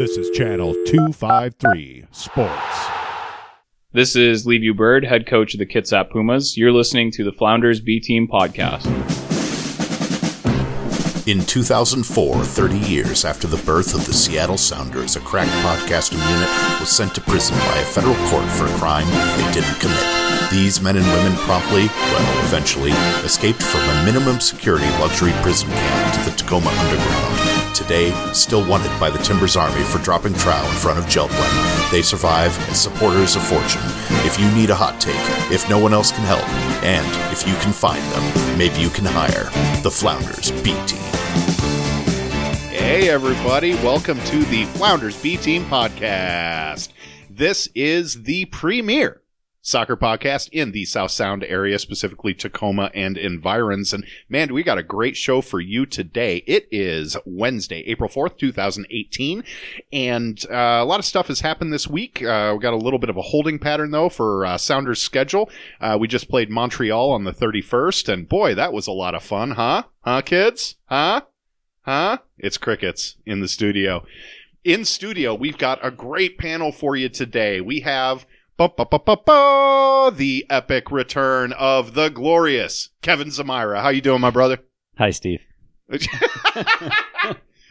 This is Channel 253 Sports. This is Liviu Bird, head coach of the Kitsap Pumas. You're listening to the Flounders B Team podcast. In 2004, 30 years after the birth of the Seattle Sounders, a crack podcasting unit was sent to prison by a federal court for a crime they didn't commit. These men and women promptly, well, eventually, escaped from a minimum security luxury prison camp to the Tacoma Underground. Today, still wanted by the Timbers Army for dropping trow in front of Geltland, they survive as supporters of fortune. If you need a hot take, if no one else can help, and if you can find them, maybe you can hire the Flounders B Team. Hey, everybody, welcome to the Flounders B Team podcast. This is the premier soccer podcast in the South Sound area, specifically Tacoma and environs. And man, we got a great show for you today. It is Wednesday, April 4th, 2018. And uh, a lot of stuff has happened this week. Uh, we got a little bit of a holding pattern, though, for uh, Sounders' schedule. Uh, we just played Montreal on the 31st. And boy, that was a lot of fun, huh? Huh, kids? Huh? Huh? It's crickets in the studio. In studio, we've got a great panel for you today. We have ba, ba, ba, ba, ba, the epic return of the glorious Kevin Zamira. How you doing, my brother? Hi, Steve.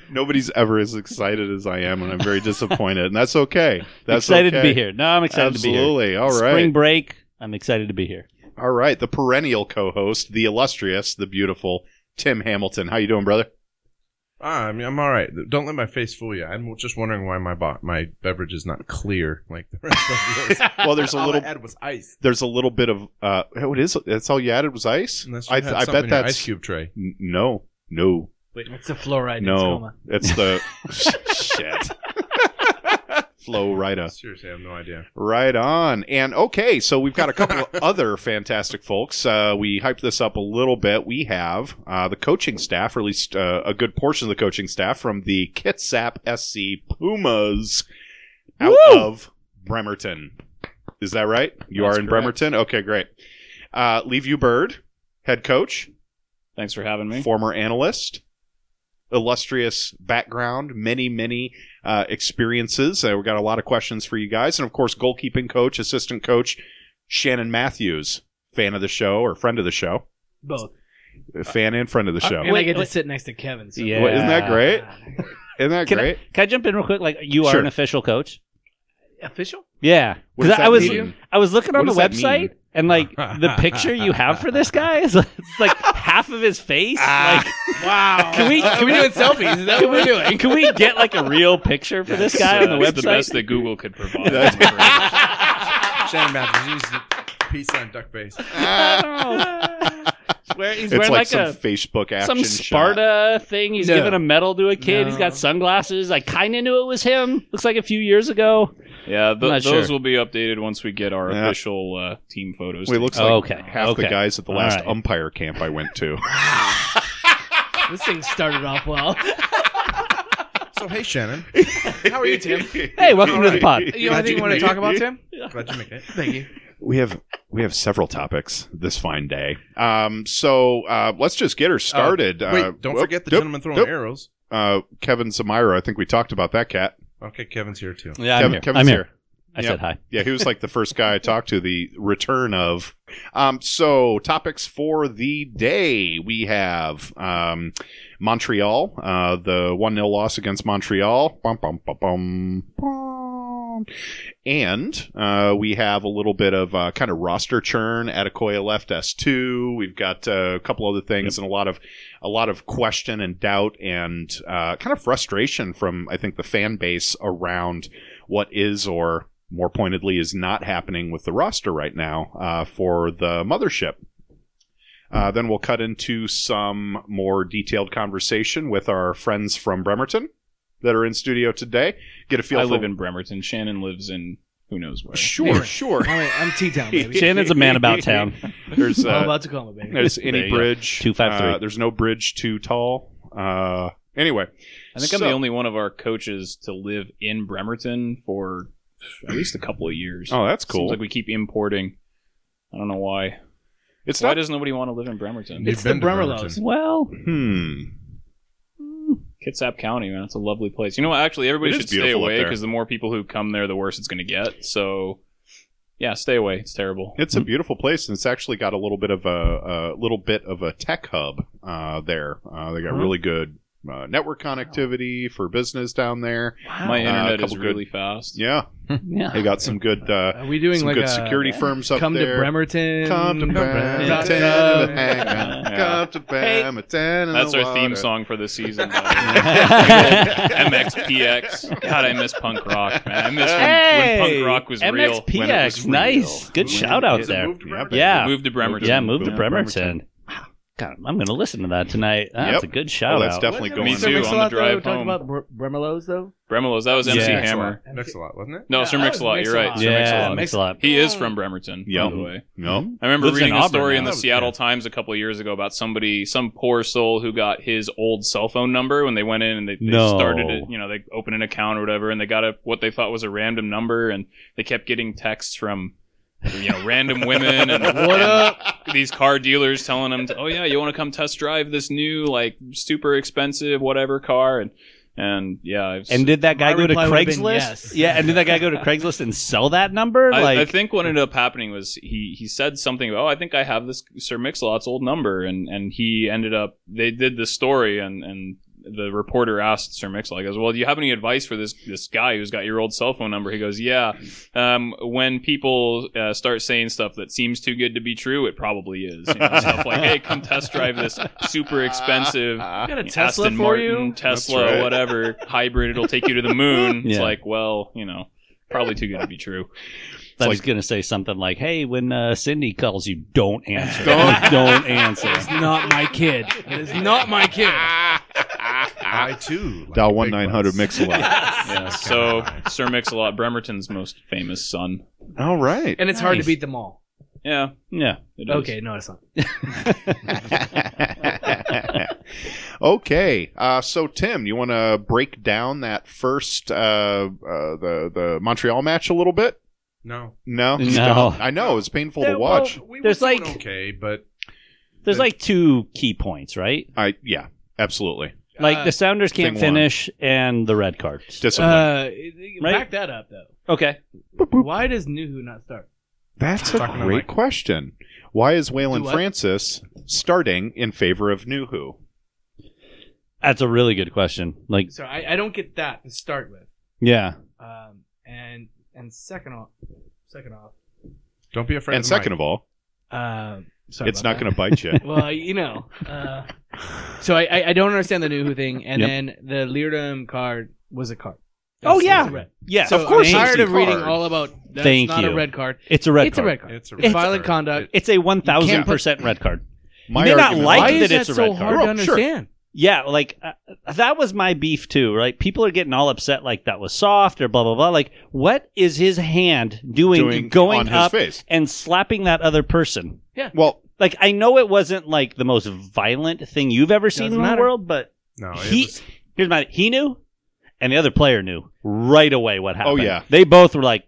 Nobody's ever as excited as I am, and I'm very disappointed, and that's okay. That's excited okay. to be here. No, I'm excited Absolutely. to be here. Absolutely. All right. Spring break. I'm excited to be here. All right. The perennial co-host, the illustrious, the beautiful Tim Hamilton. How you doing, brother? Ah, I mean, I'm all right. Don't let my face fool you. I'm just wondering why my bo- my beverage is not clear like the rest of yours. Well, there's a all little- I had was ice. There's a little bit of uh, what is it? That's all you added was ice. Unless you I, had I something bet in your that's ice cube tray. N- no, no, It's the fluoride in no. Tacoma. It's the shit. Flow right up. Seriously, I have no idea. Right on. And okay, so we've got a couple of other fantastic folks. Uh, we hyped this up a little bit. We have uh, the coaching staff, or at least uh, a good portion of the coaching staff from the Kitsap SC Pumas out of Bremerton. Is that right? You That's are in correct. Bremerton? Okay, great. Uh, Liviu Bird, head coach, Thanks for having me. former analyst, illustrious background, many, many uh, experiences. Uh, we got a lot of questions for you guys. And of course, goalkeeping coach, assistant coach, Shannon Matthews, fan of the show or friend of the show, Both. fan and friend of the show. and I get to sit next to Kevin. So. Yeah. What, isn't that great? Isn't that Can great? I, can I jump in real quick? Like, you are Sure. an official coach? Official? Yeah. What 'Cause does I was mean? I was looking on the does mean? website and like the picture you have for this guy is it's like half of his face. Ah. Like, Wow. Can we- Are we doing selfies? Is that what we're doing? can we get like a real picture for this guy on the website? the best that Google could provide. That's Shannon Matthews, use peace sign duck face. I don't know. He's wearing- He's it's wearing like, like, some a Facebook action some shot. Sparta thing. He's No. giving a medal to a kid. He's got sunglasses. I kind of knew it was him. Looks like a few years ago. Yeah, th- those sure. will be updated once we get our Yeah. official uh, team photos. Well, it looks Oh, like okay. half the guys at the last right. umpire camp I went to. This thing started off well. So hey, Shannon, How are you, Tim? Hey, welcome to the pod. You have anything you want to talk about, Tim? glad you make it. Thank you. We have we have several topics this fine day. Um, so uh, let's just get her started. Wait, uh, don't whoop, forget the doop, gentleman throwing doop. arrows. Uh, Kevin Zamira. I think we talked about that cat. Okay, Kevin's here too. Yeah, I'm Kevin, here. Kevin's I'm here. here. I Yeah. said hi. Yeah, he was like the first guy I talked to. The return of. Um, so topics for the day we have um, Montreal, uh, the one 0 loss against Montreal. Bum, bum, bum, bum. And uh, we have a little bit of uh, kind of roster churn. Adekoya left S two. We've got uh, a couple other things and a lot of a lot of question and doubt and uh, kind of frustration from I think the fan base around what is or more pointedly is not happening with the roster right now uh, for the mothership. Uh, then we'll cut into some more detailed conversation with our friends from Bremerton that are in studio today. Get a feel I for live in Bremerton. Shannon lives in who knows where. Sure, sure. I'm, I'm T-Town, baby. Shannon's a man about town. There's All uh, about Tacoma, baby. there's There any you go. bridge. 253. Uh, there's no bridge too tall. Uh, anyway, I think I'm So- the only one of our coaches to live in Bremerton for at least a couple of years. Oh, that's cool. Seems like we keep importing. I don't know why. it's Why not. does nobody want to live in Bremerton? You've It's the been to Bremerlows. Bremerton. Well, Hmm. Kitsap County, man. It's a lovely place. You know what? Actually, everybody It is should stay beautiful up away there. because the more people who come there, the worse it's going to get. So, yeah, stay away. It's terrible. It's a beautiful place, and it's actually got a little bit of a, a little bit of a tech hub uh, there. Uh, they got Mhm. really good uh, network connectivity for business down there. My Uh, internet is couple really good- fast. Yeah, Yeah. they got some good uh, Are we doing some like good a security firms up come there. to Bremerton? Come to Bremerton, Yeah. hang out. Yeah. Come to Bremerton. in That's the our theme song for the season. MXPX. God, I miss punk rock, man. I miss when, when punk rock was real. MXPX, When real. nice. Good When shout out there. Moved to Yeah, Bremerton. Yeah. Move to Bremerton. Yeah, move to Bremerton. Wow. God, I'm going to listen to that tonight. That's Yep. a good Oh, shout that's out. definitely going. Me Sir too, on the Mix-a-Lot, though, drive talking about Bre- Bremerlos though. Bremelos. That was MC Yeah. Hammer. Mix a lot, wasn't it? No, Yeah, Sir that Mix-a-Lot. You're right. Mix-a-Lot. Sir yeah, Mix-a-Lot. mix a lot. He is from oh. Bremerton, Yep. by the way. No, I remember Lives reading a Auburn story in the Seattle Times a couple of years ago about somebody, some poor soul who got his old cell phone number when they went in and they, they No. started it. You know, they opened an account or whatever, and they got a what they thought was a random number, and they kept getting texts from. You know, random women and What up? these car dealers telling them, "Oh yeah, you want to come test drive this new like super expensive whatever car?" And and yeah, it's- And did that guy go to reply would've been Craigslist? yes. Yeah, and did that guy go to Craigslist and sell that number? I, like, I think what ended up happening was he he said something about, oh, I think I have this Sir Mix-a-Lot's old number, and and he ended up they did the story, and and the reporter asked Sir Mix-a-Lot, goes, well, do you have any advice for this this guy who's got your old cell phone number? He goes, yeah, um, when people uh, start saying stuff that seems too good to be true, it probably is. You know, stuff like, hey, come test drive this super expensive Got a Tesla Aston for Martin, you? Tesla, That's right. whatever hybrid, it'll take you to the moon. It's like, well, you know, probably too good to be true. I was like- going to say something like, hey, when uh, Cindy calls you, don't answer. don't, don't answer. It's not my kid. It is not my kid. I too. like dial one nine hundred butts. mix a lot. Yeah, so Sir Mix-a-Lot, Bremerton's most famous son. All right. And it's hard to beat them all. Yeah, Yeah. it is. Okay, no, it's not. okay, uh, so Tim, you want to break down that first uh, uh, the the Montreal match a little bit? No. No, No. I know it's painful Yeah, to watch. Well, we There's were like- okay, but There's like two key points, right? I yeah, absolutely. Like Uh, the Sounders can't thing one. finish and the red cards. Discipline. Uh, Right? back that up though. Okay. Why does Nouhou not start? That's a Talking about, great like- question. Why is Waylon what? Francis starting in favor of Nouhou? That's a really good question. Like, So I, I don't get that to start with. yeah. Um, and and second off, second off, don't be afraid And of second Mike. of all, um, sorry it's not going to bite you. well, you know. Uh, so I, I I don't understand the Nouhou thing, and Yep. then the Leerdam card was a card. Oh, yeah. red. Yeah. So of course. I'm tired of a reading all about. That's Thank not you. a red card. It's a red card. it's card. a red card. It's a It's red violent card. conduct. It's a one thousand percent red card. My may not like Why that is that it's a so red hard to Oh, sure. Understand? Yeah, like uh, that was my beef too, right? People are getting all upset like that was soft or blah blah blah. Like, what is his hand doing, doing going on his up face. and slapping that other person? Yeah. Well, Like, I know it wasn't like the most violent thing you've ever seen Doesn't in the matter. world, but No, it he was, here's my he knew, and the other player knew right away what happened. Oh, yeah. they both were like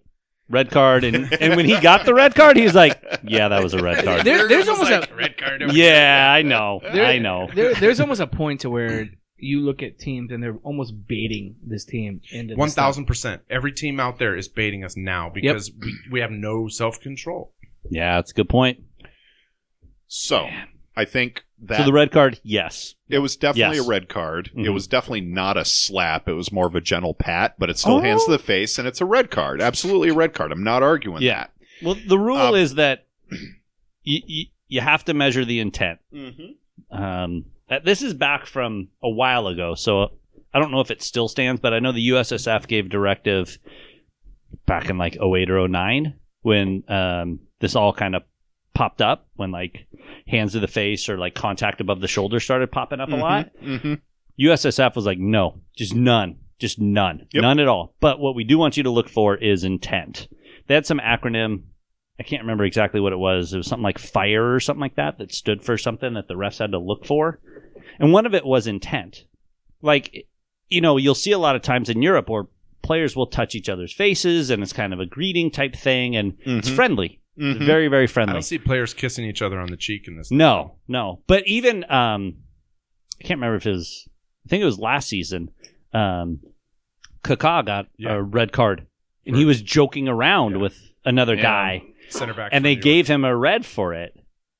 red card, and and when he got the red card, he was like, yeah, that was a red card. There, there's almost a red card. yeah, I know, There- I know. there, there's almost a point to where you look at teams and they're almost baiting this team into One this stuff. thousand percent. Every team out there is baiting us now because we, we have no self control. Yeah, that's a good point. so I think that so the red card, yes. it was definitely Yes. a red card. It Mhm. was definitely not a slap. It was more of a gentle pat, but it still Oh. hands to the face, and it's a red card. Absolutely a red card. I'm not arguing that. Yeah. Well, the rule Um, is that you, you you have to measure the intent. Mm-hmm. Um, this is back from a while ago, so I don't know if it still stands, but I know the USSF gave directive back in like 08 or 09 when um, this all kind of popped up when like hands to the face or like contact above the shoulder started popping up a lot. Mm-hmm. USSF was like, no, just none, just none, Yep. none at all. But what we do want you to look for is intent. They had some acronym. I can't remember exactly what it was. It was something like FIRE or something like that that stood for something that the refs had to look for. And one of it was intent. Like, you know, you'll see a lot of times in Europe where players will touch each other's faces and it's kind of a greeting type thing and it's Mhm. friendly. It's Mhm. very, very I friendly. don't see players kissing each other on the cheek in this. No, no. But even um I can't remember if it was I think it was last season. Um, Kaká got Yeah. a red card, and he was joking around Yeah. with another Yeah. guy, Center back. and they York. gave him a red for it,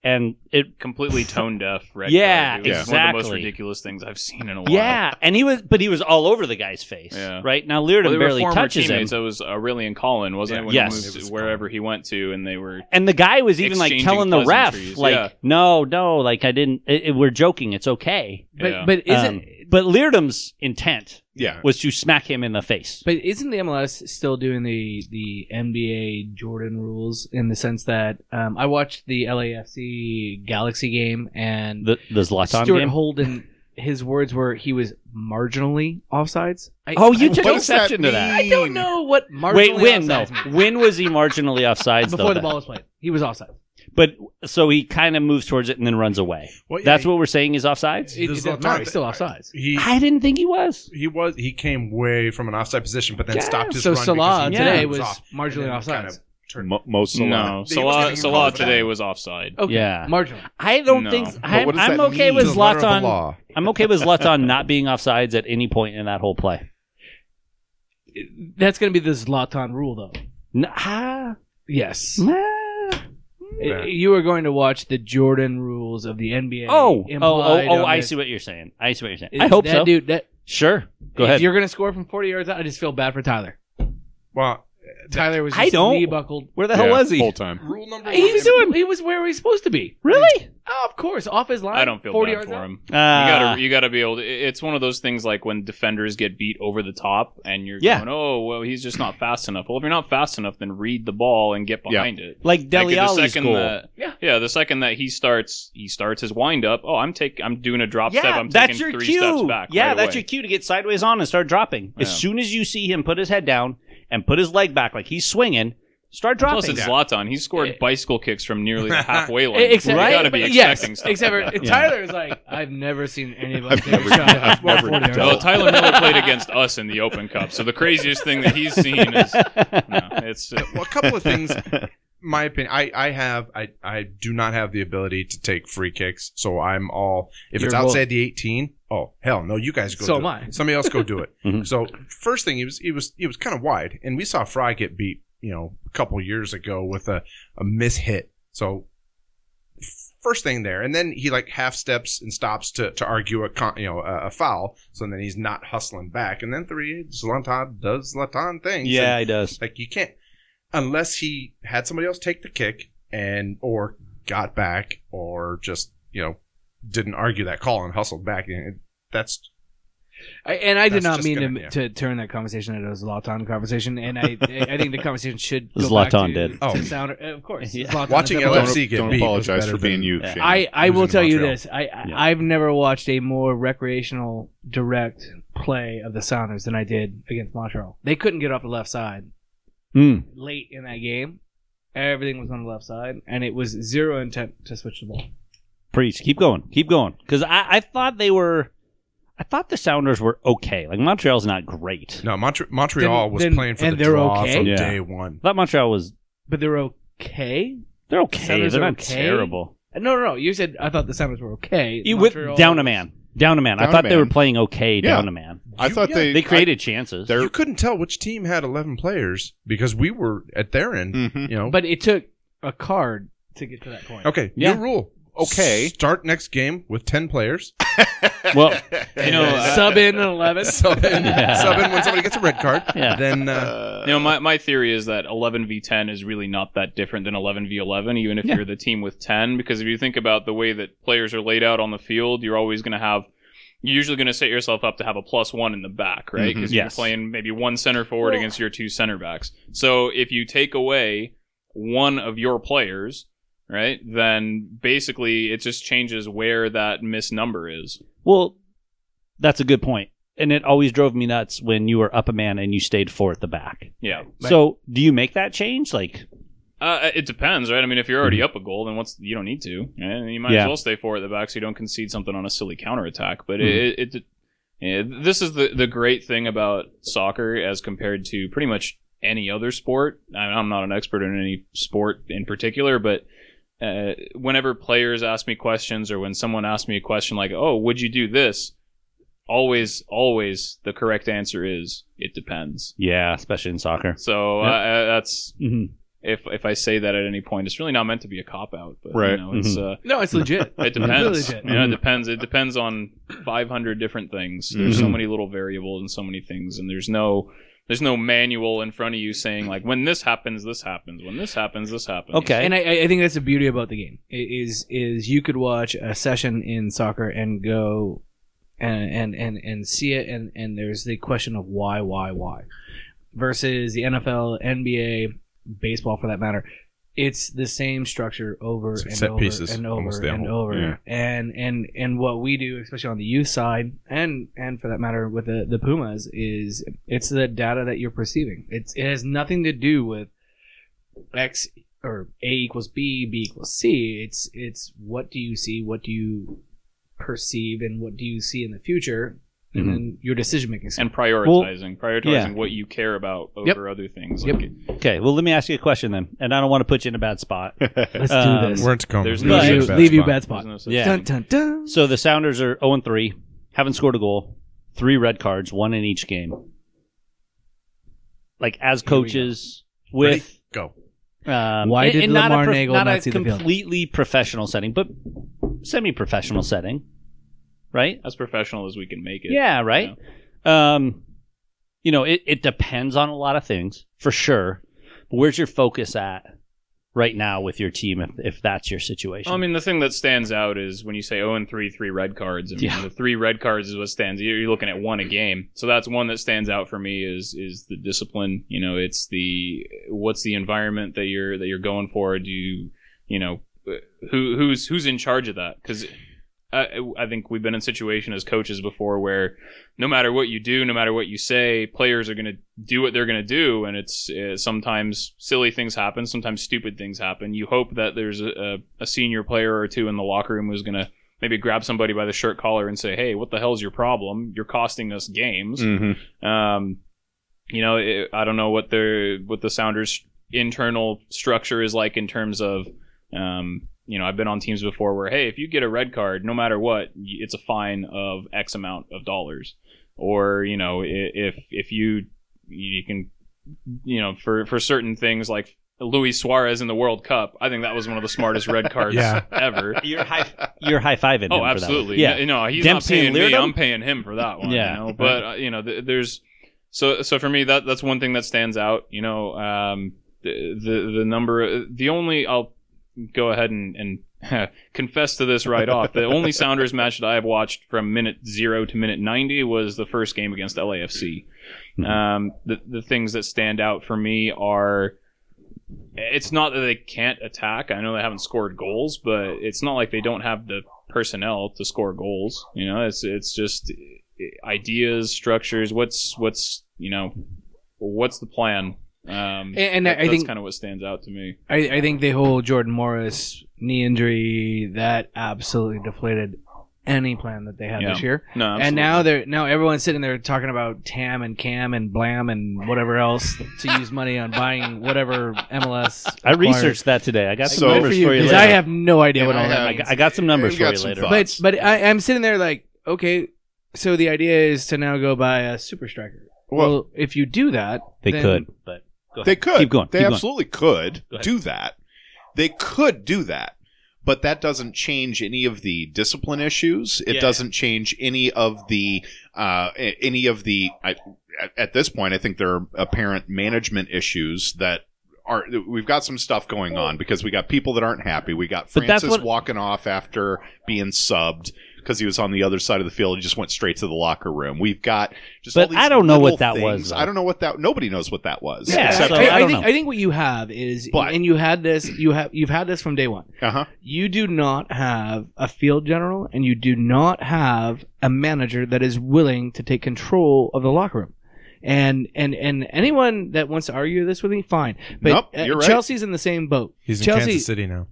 and it. completely tone deaf. Red Yeah, card. It was one of the most exactly. ridiculous things I've seen in a while. Yeah, and he was, but he was all over the guy's face. Yeah. Right now, Leerdam Well, they were barely former touches him, teammates. It was Aurelien Collin, wasn't Yeah. it? When Yes. he It moved was to wherever he went to, and they were and the guy was even like exchanging telling the ref, pleasantries. like, Yeah. "No, no, like I didn't. It, it- we're joking. It's okay." But Yeah. but isn't Um, but Leerdam's intent Yeah. was to smack him in the face. but isn't the MLS still doing the the NBA Jordan rules in the sense that um, I watched the LAFC Galaxy game and The the Zlatan Stuart game. Holden his words were he was marginally offsides. I, oh, you I took What does that exception to that. I don't know what marginally Wait, when though? offsides means. When was he marginally offsides? Before though, the ball was played, he was offside. But so he kind of moves towards it and then runs away. Well, yeah, That's he- what we're saying is offsides. It, it The doesn't matter. He's still thing, offsides. He I didn't think he was. he was he came way from an offside position, but then Yeah. stopped his So run Salah because he today was off, marginally and then offsides. kind of turned- Mo- most Salah. no He wasn't Salah. even Salah called for today that. was offside. Okay, Yeah. marginally. I don't No. think But I'm, what does I'm that okay mean? with To the letter of the Zlatan. law. I'm okay with Zlatan not being offsides at any point in that whole play. That's going to be the Zlatan rule, though. N- ah, Yes. nah. Eh, yeah. You are going to watch the Jordan rules of the NBA. Oh, oh, oh, oh! I see what you're saying. I see what you're saying. Is I hope that so. Dude, that, Sure. Go if ahead. you're going to score from 40 yards out, I just feel bad for Tyler. Well, Tyler was I just don't- knee buckled. Where the hell Yeah, was he? Whole time. rule number He one. was doing. He was where he was supposed to be. Really? Oh, of course, off his line. I don't feel 40 bad yards for out. him. Uh, you gotta, you gotta be able to. It's one of those things like when defenders get beat over the top, and you're Yeah. going, "Oh, well, he's just not fast enough." Well, if you're not fast enough, then read the ball and get behind it. like Deli Like, Ali's goal. that, Yeah. yeah, the second that he starts, he starts his wind up. Oh, I'm taking, I'm doing a drop yeah, step. I'm that's taking your three cue. steps back. yeah, right that's away. your cue to get sideways on and start dropping. As Yeah. soon as you see him put his head down and put his leg back like he's swinging, start dropping. Plus, dropping. it's Zlatan. He scored bicycle kicks from nearly the halfway line. Except, you gotta be expecting yes, stuff. except like for that. Tyler is like, I've never seen anybody I've take a never- shot. I've never 40 done Well. Tyler Miller played against us in the Open Cup, so the craziest thing that he's seen is no, it's well, a couple of things. My opinion, I, I have, I, I do not have the ability to take free kicks, so I'm all. If it's You're outside the 18, oh hell no, you guys go. So do am it. I. Somebody else go do it. Mhm. So first thing, he was, he was, he was kind of wide, and we saw Frei get beat, you know, a couple years ago with a a miss hit. So first thing there, and then he like half steps and stops to to argue a con, you know a, a foul. So then he's not hustling back, and then three, Zlatan does Zlatan things. yeah, he does. like you can't unless he had somebody else take the kick and or got back or just you know didn't argue that call and hustled back. You That's I, and I did not mean gonna- to, yeah. to turn that conversation into a Zlatan conversation, and I I think the conversation should go back to, did. to Oh. Sounder. Of course, Yeah. Zlatan Watching is everywhere. LFC get don't beat was apologize better for being you. Yeah. Shane. I, I will to tell you this. I, I Yeah. I've never watched a more recreational direct play of the Sounders than I did against Montreal. They couldn't get off the left side Mm. late in that game. Everything was on the left side, and it was zero intent to switch the ball. Preach. Keep going. Keep going. Because I, I thought they were. I thought the Sounders were okay. Like Montreal's not great. no Montre- Montreal Then- was then- playing for and the they're draw okay? from Yeah. day one. I thought Montreal was. But they're okay. They're okay. Sounders They're not okay? terrible. No, no, no. You said I thought the Sounders were okay. You with down a man. Down a man. I Down a thought they were playing okay. Yeah. Down a man. I You- thought yeah, they They created chances. they're- You couldn't tell which team had 11 players because we were at their end. Mhm. You know, But it took a card to get to that point. okay, Yeah. new rule. Okay. start next game with 10 players. well, You know, uh, Sub in an eleven. sub in, Yeah. sub in when somebody gets a red card. Yeah. Then uh, You know, my, my theory is that 11 v 10 is really not that different than 11 v 11, even if Yeah. you're the team with 10. Because if you think about the way that players are laid out on the field, you're always going to have, you're usually going to set yourself up to have a plus one in the back, right? Because Yes. you're playing maybe one center forward against your two center backs. So if you take away one of your players, right, then basically it just changes where that missed number is. well, that's a good point. And it always drove me nuts when you were up a man and you stayed four at the back. Yeah. So, do you make that change? Like, Uh, it depends, right? I mean, if you're already up a goal, then what's you don't need to. Right? You might Yeah. as well stay four at the back so you don't concede something on a silly counterattack. But Mhm. it, it, it this is the the great thing about soccer as compared to pretty much any other sport. I I'm not an expert in any sport in particular, but uh, whenever players ask me questions or when someone asks me a question like, "Oh, would you do this?" always, always the correct answer is it depends. Yeah, especially in soccer. So Yep. uh, uh, that's hmm if if I say that at any point, it's really not meant to be a cop out, but Right. you know, it's uh, No, it's legit. it Really depends. legit. You know, it depends. It depends on 500 different things. There's so Mhm. many little variables and so many things, and there's no there's no manual in front of you saying like when this happens, this happens. When this happens, this happens. Okay. And I, I think that's the beauty about the game is is you could watch a session in soccer and go and and and, and see it and and there's the question of why why why versus the NFL, NBA, baseball for that matter. It's the same structure over and over pieces, and over and whole- over yeah. and and and what we do, especially on the youth side, and and for that matter with the the Pumas, is it's the data that you're perceiving. It's it has nothing to do with X or A equals B, B equals C. It's it's what do you see, what do you perceive, and what do you see in the future, and Mhm. then your decision making. and prioritizing, prioritizing yeah. what you care about over Yep. other things. Yep. Like, Okay. Well, let me ask you a question then, and I don't want to put you in a bad spot. Let's Um, do this. We're in Tacoma. There's Leave no- you a leave, bad leave you spot. bad spot. no Yeah. Dun, dun, dun. So the Sounders are 0 and 3, haven't scored a goal, three red cards, one in each game. Like as Here we go. coaches with Go. um, Why and- did and not a Lamar prof- Neagle not not a see the field? completely professional setting, but semi-professional setting, right? as professional as we can make it. Yeah, right. Um, you know, it, it depends on a lot of things for sure. But where's your focus at right now with your team if, if that's your situation? I mean, the thing that stands out is when you say 0 and 3, three red cards. I mean, Yeah. the three red cards is what stands. You're you're looking at one a game, so that's one that stands out for me. Is is the discipline? You know, it's the what's the environment that you're that you're going for? Do you you know who who's who's in charge of that? Because I, I think we've been in situation as coaches before where no matter what you do, no matter what you say, players are going to do what they're going to do, and it's uh, sometimes silly things happen, sometimes stupid things happen. You hope that there's a, a, senior player or two in the locker room who's going to maybe grab somebody by the shirt collar and say, "Hey, what the hell's your problem? You're costing us games." Mhm. Um, you know, it, I don't know what their what the Sounders' internal structure is like in terms of, um, you know, I've been on teams before where, hey, if you get a red card, no matter what, it's a fine of X amount of dollars, or you know, if if you you can, you know, for for certain things like. Luis Suarez in the World Cup. I think that was one of the smartest red cards Yeah. ever. you're high, you're high fiving. Oh, absolutely. Yeah. No, he's Dempsey not and paying me. I'm paying him for that one. Yeah. You know? But uh, you know, th- there's so so for me that that's one thing that stands out. You know, um, the the, the number. The only I'll go ahead and and confess to this right off. The only Sounders match that I have watched from minute zero to minute ninety was the first game against LAFC. Mhm. Um, the the things that stand out for me are it's not that they can't attack. I know they haven't scored goals, but it's not like they don't have the personnel to score goals. You know, it's it's just ideas, structures. What's what's you know, what's the plan? Um, And- and that- I think- that's kind of what stands out to me. I, I think the whole Jordan Morris knee injury that absolutely deflated any plan that they had Yeah. this year. No, And now they're now everyone's sitting there talking about Tam and Cam and Blam and whatever else to use money on buying whatever MLS. I acquires. reasoned that today. I got some So- numbers for you, because. I have no idea what And all I that have- I means. got, I got some numbers I've for you later. thoughts. But but I, I'm sitting there like, okay, so the idea is to now go buy a super striker. Well- Well, if you do that, they then- could, but go They could. keep going. They keep going. absolutely could do that. They could do that. But that doesn't change any of the discipline issues. It Yeah. doesn't change any of the uh, any of the. I, at, this point, I think there are apparent management issues that are. We've got some stuff going on because we got people that aren't happy. We got Francis what- walking off after being subbed because he was on the other side of the field. He just went straight to the locker room. We've got just. But all these But I don't know what that things. was, though. I don't know what that. Nobody knows what that was. Yeah, except so I, I don't think know. I think what you have is, But- and you had this, you have you've had this from day one. uh huh. You do not have a field general, and you do not have a manager that is willing to take control of the locker room. And and and anyone that wants to argue this with me, fine. But Nope, uh, you're right. Chelsea's in the same boat. He's in Chelsea, Kansas City now.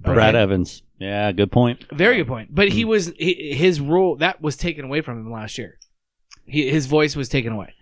Brad Okay. Evans. Yeah, good point. Very good point. But he was he, his role that was taken away from him last year. He, his voice was taken away.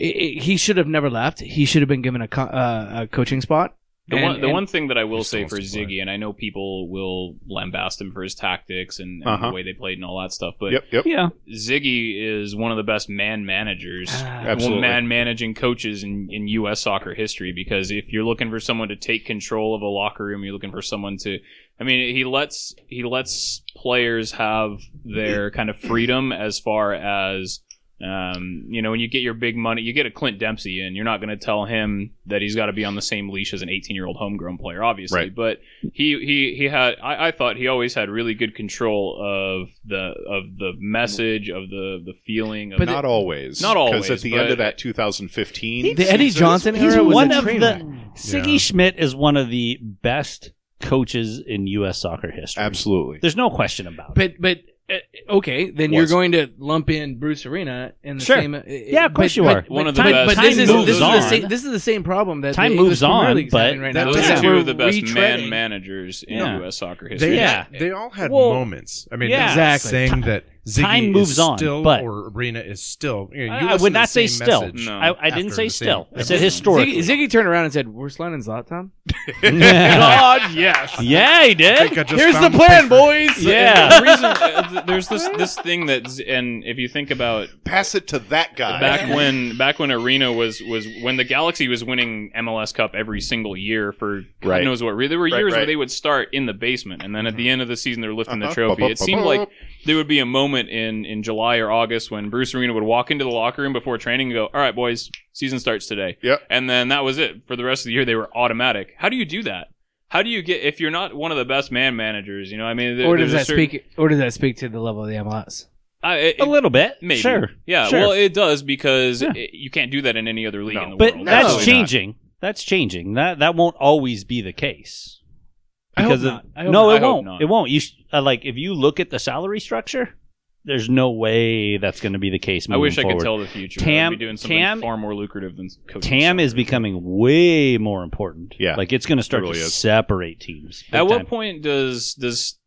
I- I- he should have never left. He should have been given a, co- uh, a coaching spot The And- one, the and- one thing that I will say for. Sigi, and I know people will lambast him for his tactics and, and Uh-huh. the way they played and all that stuff, but Yep, yep. Yeah. Sigi is one of the best man managers, Ah. Absolutely. man managing coaches in, in U.S. soccer history. Because if you're looking for someone to take control of a locker room, you're looking for someone to. I mean, he lets he lets players have their kind of freedom as far as. Um, you know, when you get your big money, you get a Clint Dempsey in. You're not going to tell him that he's got to be on the same leash as an 18 year old homegrown player, obviously. Right. But he he he had. I, I thought he always had really good control of the of the message of the the feeling. Of But not always. Not always, Because at the end of that 2015, The Eddie season- Johnson He's era was one a of the. Sigi Yeah. Schmid is one of the best coaches in U.S. soccer history. Absolutely. There's no question about it. But but okay, then you're going to lump in Bruce Arena in the Sure. same. uh, Yeah, of course but- you are. but- One but of the time, best. But this Time is moves this is, the on. same, this is the same problem that Time the moves on, but right now. Those doesn't- is are that two of the best retreading. man managers in Yeah. U.S. soccer They, history. Yeah. they all had Well, moments. I mean, yeah. I'm Exactly. saying that Sigi Time is moves on, still but- or Arena is still. You know, you I, I would not say still. No. I, I didn't say the same still. I said episode. historically. Sigi, Sigi turned around and said, "We're Slane and Zlatan." God, yes. yeah, he did. think I just Here's the plan, paper. boys. Yeah. the reason uh, there's this this thing that and if you think about Pass it to that guy. back when back when Arena was was when the Galaxy was winning MLS Cup every single year for God Right. knows what. There were Right, years where they would start in the basement and then at the end of the season they're lifting Uh-huh. the trophy. It seemed like there would be a moment in in July or August when Bruce Arena would walk into the locker room before training and go, "All right, boys, season starts today." Yep. And then that was it for the rest of the year. They were automatic. How do you do that? How do you get if you're not one of the best man managers? You know, I mean, there- Or does that certain- speak? Or does that speak to the level of the MLS? I, it, a little bit. Maybe. Sure. Yeah. Sure. Well, it does because Yeah. it- you can't do that in any other league No. in the but world. that's Absolutely changing. That's changing. That that won't always be the case. I hope Because not. of I hope no, not. it I won't. not. It won't. You sh- uh, like if you look at the salary structure, there's no way that's going to be the case. I wish I could tell the future. Tam- I'd be doing something Tam- far more lucrative than coaching. TAM is becoming way more important. Yeah. like it's going to start really to is. separate teams. big At what point does does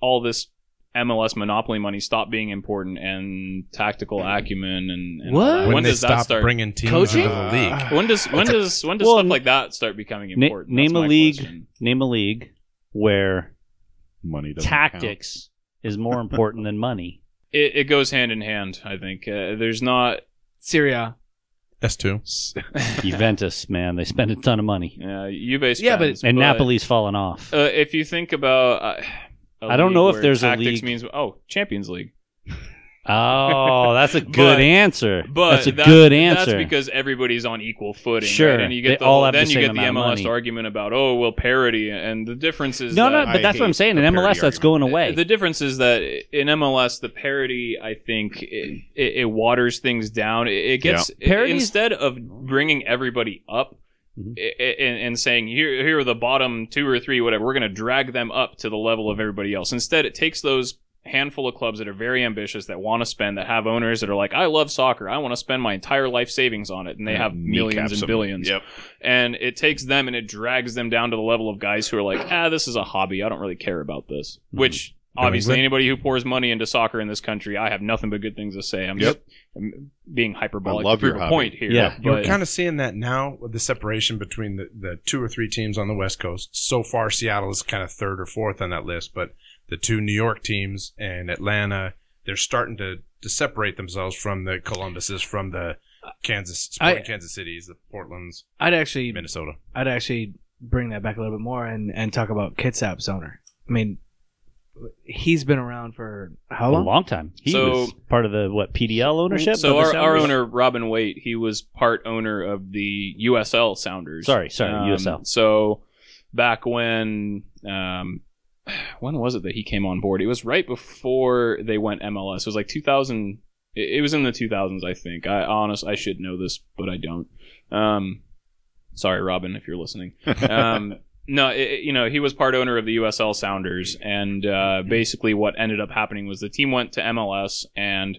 all this MLS monopoly money stop being important and tactical mm. acumen and, and What? all? When, when they does that stop start? bringing teams Coaching? into the league. when does when does when does Well, stuff like that start becoming Na- important? name a league. question. Name a league where Money doesn't count. tactics is more important than money. It, it goes hand in hand. I think uh, there's not. Syria. S two. Juventus, man, they spend a ton of money, Uh, Juve Yeah, but- spends, and Napoli's fallen off. Uh, if you think about, uh, a I don't know if there's a tactics league- means oh Champions League, oh, that's a good But- answer. but that's a that- good answer. That's because everybody's on equal footing. Sure, right? and you get the all whole- have the then you get the MLS argument about oh well parity, and the difference is no, that- no, but that's what I'm saying. In MLS, parity that's going away. The difference is that in MLS, the parity, I think, it, it, it waters things down. It, it gets Yeah. Instead of bringing everybody up Mhm. i- and, and saying here, here are the bottom two or three, whatever. We're going to drag them up to the level of everybody else. Instead, it takes those handful of clubs that are very ambitious that want to spend that have owners that are like i love soccer i want to spend my entire life savings on it and they have millions and them. billions Yep. and it takes them and it drags them down to the level of guys who are like, ah, this is a hobby. I don't really care about this. Mm-hmm. Which obviously anybody who pours money into soccer in this country, I have nothing but good things to say. I'm Yep. just I'm being hyperbolic I love your a point here. Yeah. You're kind of seeing that now with the separation between the, the two or three teams on the West Coast. So far, Seattle is kind of third or fourth on that list, but the two New York teams and Atlanta, they're starting to, to separate themselves from the Columbuses, from the Kansas, Sporting I- Kansas Cities, the Portlands, I'd actually, Minnesota. I'd actually bring that back a little bit more and and talk about Kitsap's owner. I mean, he's been around for how long? a long? long time. He So- was part of the what PDL ownership. so our, our owner Robin Waite, he was part owner of the USL Sounders. Sorry, sorry, Um, USL. So back when um, when was it that he came on board? It was right before they went MLS. It was like 2000. It was in the 2000s, I think. I honest, I should know this, but I don't. Um, sorry, Robin, if you're listening. Um, no, it, it- you know he was part owner of the USL Sounders, and uh, basically what ended up happening was the team went to MLS, and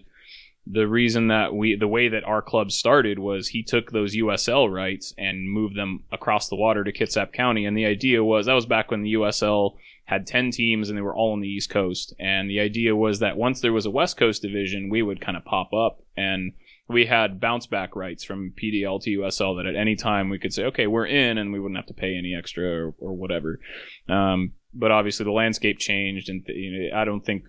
the reason that we, the way that our club started was he took those USL rights and moved them across the water to Kitsap County, and the idea was that was back when the USL had 10 teams and they were all on the East Coast. And the idea was that once there was a West Coast division, we would kind of pop up and we had bounce back rights from PDL to USL that at any time we could say, okay, we're in, and we wouldn't have to pay any extra or, or whatever. Um, but obviously, the landscape changed, and you know, I don't think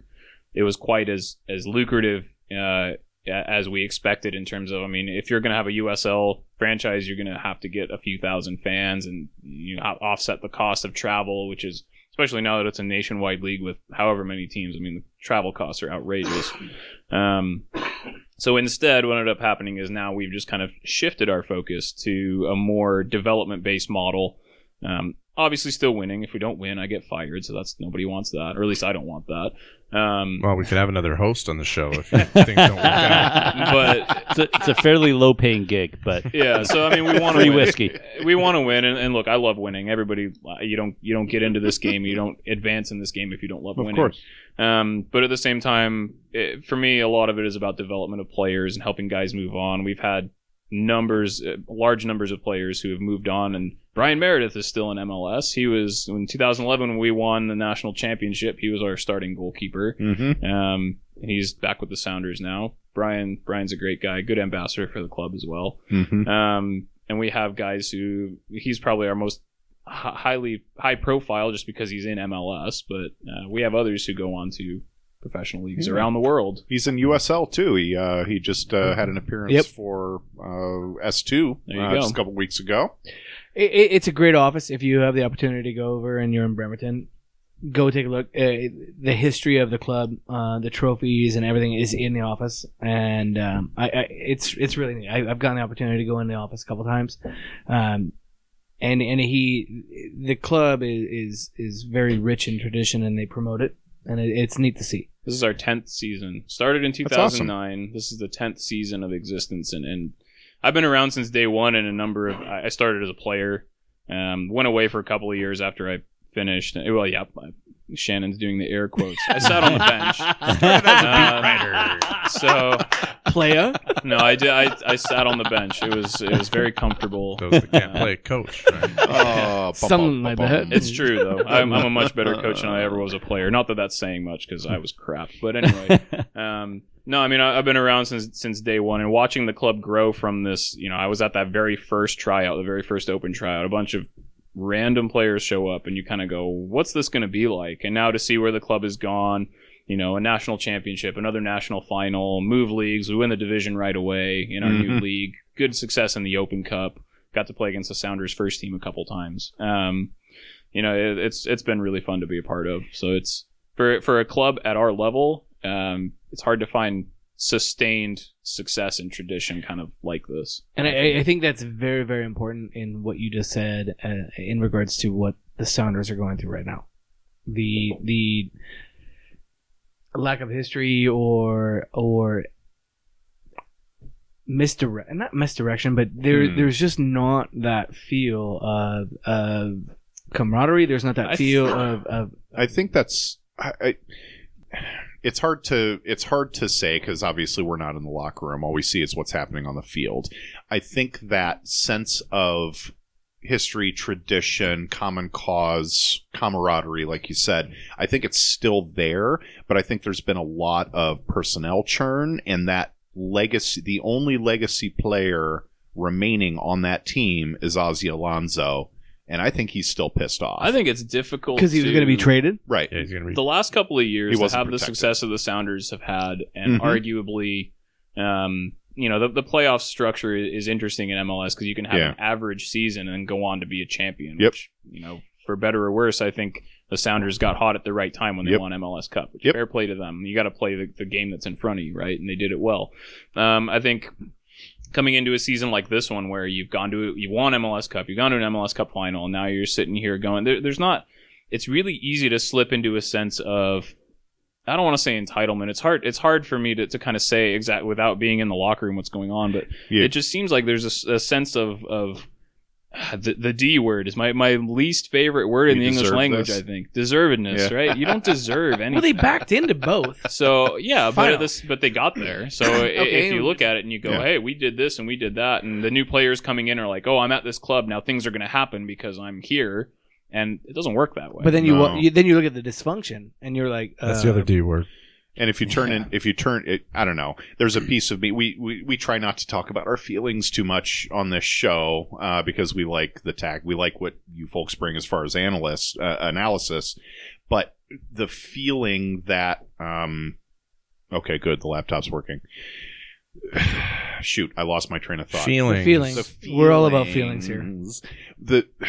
it was quite as as lucrative uh, as we expected in terms of. I mean, if you're going to have a USL franchise, you're going to have to get a few thousand fans, and you know, offset the cost of travel, which is especially now that it's a nationwide league with however many teams. I mean, the travel costs are outrageous. Um, so instead, what ended up happening is now we've just kind of shifted our focus to a more development based model. Um, obviously, still winning. If we don't win, I get fired. So that's nobody wants that, or at least I don't want that. Um, Well, we could have another host on the show if you things don't work out. but it's, a, it's a fairly low paying gig, but yeah, so I mean, we want to free win. whiskey. we want to win, and, and look, I love winning. Everybody, you don't you don't get into this game, you don't advance in this game if you don't love Of winning. Of course. Um, but at the same time, it, for me, a lot of it is about development of players and helping guys move on. We've had numbers, uh, large numbers of players who have moved on, and Bryan Meredith is still in MLS. He was in 2011 when we won the national championship. He was our starting goalkeeper. Mm-hmm. Um, he's back with the Sounders now. Bryan Bryan's a great guy, good ambassador for the club as well. Mm-hmm. Um, and we have guys who he's probably our most highly high profile just because he's in MLS. But uh, we have others who go on to professional leagues Yeah. around the world. He's in USL too. He uh, he just uh, had an appearance Yep. for uh, S two There you uh, go. just a couple weeks ago. It, it, it's a great office. If you have the opportunity to go over and you're in Bremerton, go take a look. Uh, the history of the club, uh, the trophies, and everything is in the office, and um, I, I, it's it's really neat. I, I've gotten the opportunity to go in the office a couple times, um, and and he, the club is is, is very rich in tradition, and they promote it, and it, it's neat to see. This is our tenth season. Started in That's awesome. 2009. This is the tenth season of existence, and, and I've been around since day one. In a number of, I I started as a player. Um, went away for a couple of years after I finished. Well, yeah, Shannon's doing the air quotes. I sat on the bench. Uh, so Playa, no, I did. I, I sat on the bench. It was it was very comfortable. Those that can't play coach. Right? Oh, Something like that. It's true though. I'm, I'm a much better coach than I ever was a player. Not that that's saying much because I was crap. But anyway, um, no, I mean I, I've been around since since day one and watching the club grow from this. You know, I was at that very first tryout, the very first open tryout. A bunch of random players show up, and you kind of go, "What's this going to be like?" And now to see where the club has gone. You know, a national championship, another national final, move leagues. We win the division right away in our new Mhm. league. Good success in the Open Cup. Got to play against the Sounders first team a couple times. Um, you know, it, it's it's been really fun to be a part of. So it's for for a club at our level, um, it's hard to find sustained success and tradition kind of like this. And I, I think that's very, very important in what you just said uh, in regards to what the Sounders are going through right now. The the lack of history or or misdirect not misdirection, but there Hmm. there's just not that feel of of camaraderie. There's not that I feel th- of, of I think that's. I, I, it's hard to it's hard to say because obviously we're not in the locker room. All we see is what's happening on the field. I think that sense of history, tradition, common cause, camaraderie, like you said, I think it's still there. But I think there's been a lot of personnel churn, and that legacy. The only legacy player remaining on that team is Ozzie Alonso, and I think he's still pissed off. I think it's difficult because he was going to be traded. right. Yeah, he's gonna be. the last couple of years He to wasn't have the success of the Sounders have had, and Mhm. arguably, um, you know, the, the playoff structure is interesting in MLS because you can have Yeah. an average season and go on to be a champion. Yep. Which, you know, for better or worse, I think the Sounders got hot at the right time when they Yep. won MLS Cup. Which Yep. Fair play to them. You got to play the, the game that's in front of you, right? And they did it well. Um, I think coming into a season like this one where you've gone to you won MLS Cup, you've gone to an MLS Cup final, and now you're sitting here going, there, there's not. It's really easy to slip into a sense of I don't want to say entitlement. It's hard. It's hard for me to, to kind of say exact without being in the locker room what's going on. But Yeah. it just seems like there's a sense of of the, the D word is my, my least favorite word in the English language. this. I think deservedness. Yeah. Right? You don't deserve anything. Well, they backed into both. So yeah, but this, but they got there. So Okay. if you look at it and you go, Yeah. hey, we did this and we did that, and the new players coming in are like, oh, I'm at this club now. Things are going to happen because I'm here, and it doesn't work that way. But then you, No. you then you look at the dysfunction and you're like, That's uh, the other D word. And if you turn Yeah. in, if you turn it, I don't know. There's a piece of me. We, we we try not to talk about our feelings too much on this show uh, because we like the tag. We like what you folks bring as far as analysts uh, analysis. But the feeling that, um, okay, good. The laptop's working. Shoot, I lost my train of thought. Feelings. Feelings. The We're all about feelings here. Feelings. The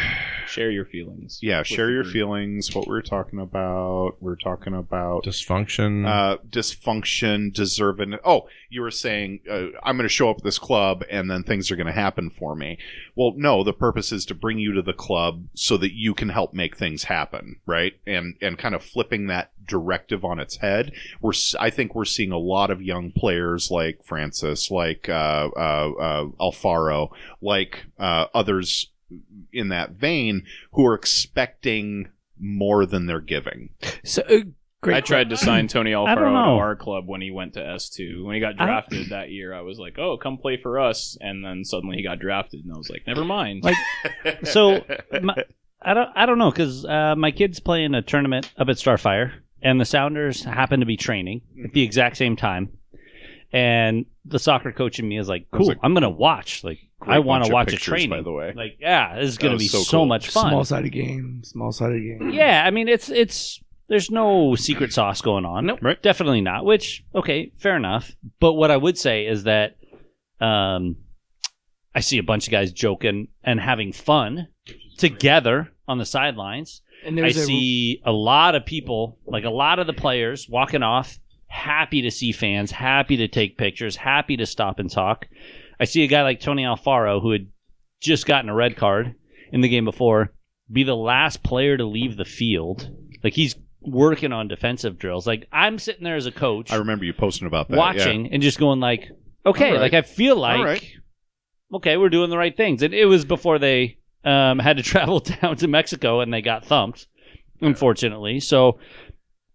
Share your feelings. yeah, share your feelings. What we're talking about. We're talking about Dysfunction. uh, dysfunction, deserving. Oh, you were saying uh, I'm going to show up at this club and then things are going to happen for me. Well, no, the purpose is to bring you to the club so that you can help make things happen, right? And and kind of flipping that directive on its head. We're s- I think we're seeing a lot of young players like Francis, like uh, uh, uh, Alfaro, like uh, others in that vein who are expecting more than they're giving. So, uh, great I tried to sign Tony I Alfaro to our club when he went to S2. When he got I drafted that year, I was like, "Oh, come play for us." And then suddenly he got drafted, and I was like, "Never mind." Like- So my, I don't I don't know because uh, my kid's playing a tournament up at Starfire, and the Sounders happen to be training at the exact same time. And the soccer coach in me is like, That was "Cool, a I'm gonna watch. Like, I want to of watch a pictures, training. by the way. Like, yeah, this is That gonna be so so, cool. much fun. small sided game. Small sided game. Yeah, I mean it's it's there's no secret sauce going on. Nope. Right. Definitely not. Which okay, fair enough. But what I would say is that um I see a bunch of guys joking and having fun together on the sidelines. And I there's see a lot of people, like a lot of the players walking off, happy to see fans, happy to take pictures, happy to stop and talk. I see a guy like Tony Alfaro who had just gotten a red card in the game before be the last player to leave the field. Like he's working on defensive drills. Like I'm sitting there as a coach I remember you posting about that. watching and just going like, okay, right. like I feel like right. okay, we're doing the right things. And it was before they um, had to travel down to Mexico and they got thumped, unfortunately. So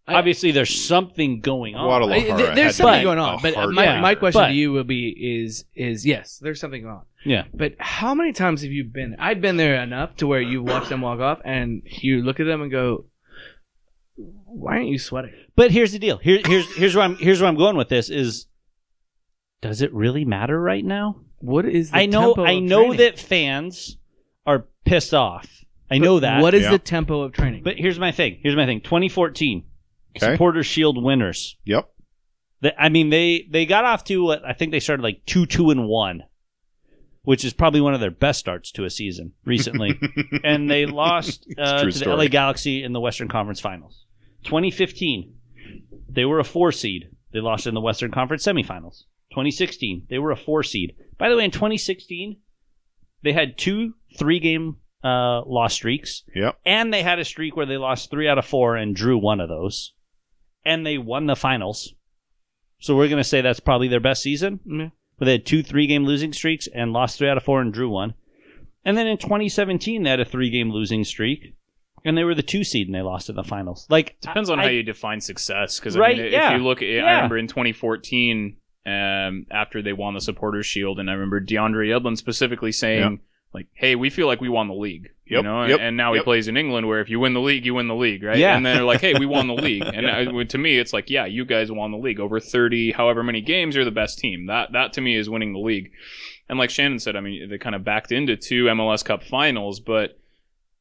obviously there's something going on. Guadalajara I- th- had there's something be going a on, but uh, hard my, Yeah, my question but- to you will be is is yes, there's something going on. Yeah. But how many times have you been? I've been there enough to where you watch them walk off and you look at them and go, "Why aren't you sweating?" But here's the deal. Here, here's here's where I'm here's where I'm going with this is. Does it really matter right now? What is? The I know tempo I of know training? that fans are pissed off. I know that. What is Yeah. the tempo of training? But here's my thing. Here's my thing. 2014 Okay. Supporters Shield winners. Yep. The- I mean, they they got off to what I think they started like two two and one, which is probably one of their best starts to a season recently, and they lost uh, to the. LA Galaxy in the Western Conference Finals. 2015, they were a four seed. They lost in the Western Conference semifinals. 2016, they were a four seed. By the way, in 2016, they had two three game uh, loss streaks, Yep. and they had a streak where they lost three out of four and drew one of those, and they won the finals. So we're going to say that's probably their best season. Yeah. But they had two three game losing streaks and lost three out of four and drew one. And then in 2017, they had a three game losing streak, and they were the two seed and they lost in the finals. Like Depends on I- how you define success. Because Right, I mean, yeah. if you look at, I Yeah. remember in 2014, um, after they won the Supporters Shield, and I remember DeAndre Yedlin specifically saying, like, "Hey, we feel like we won the league." You know, yep, and now yep. he plays in England, where if you win the league, you win the league, right? Yeah. And then they're like, "Hey, we won the league," and uh, I, to me, it's like, "Yeah, you guys won the league over 30, however many games. You're the best team." That that to me is winning the league. And like Shannon said, I mean, they kind of backed into two MLS Cup finals, but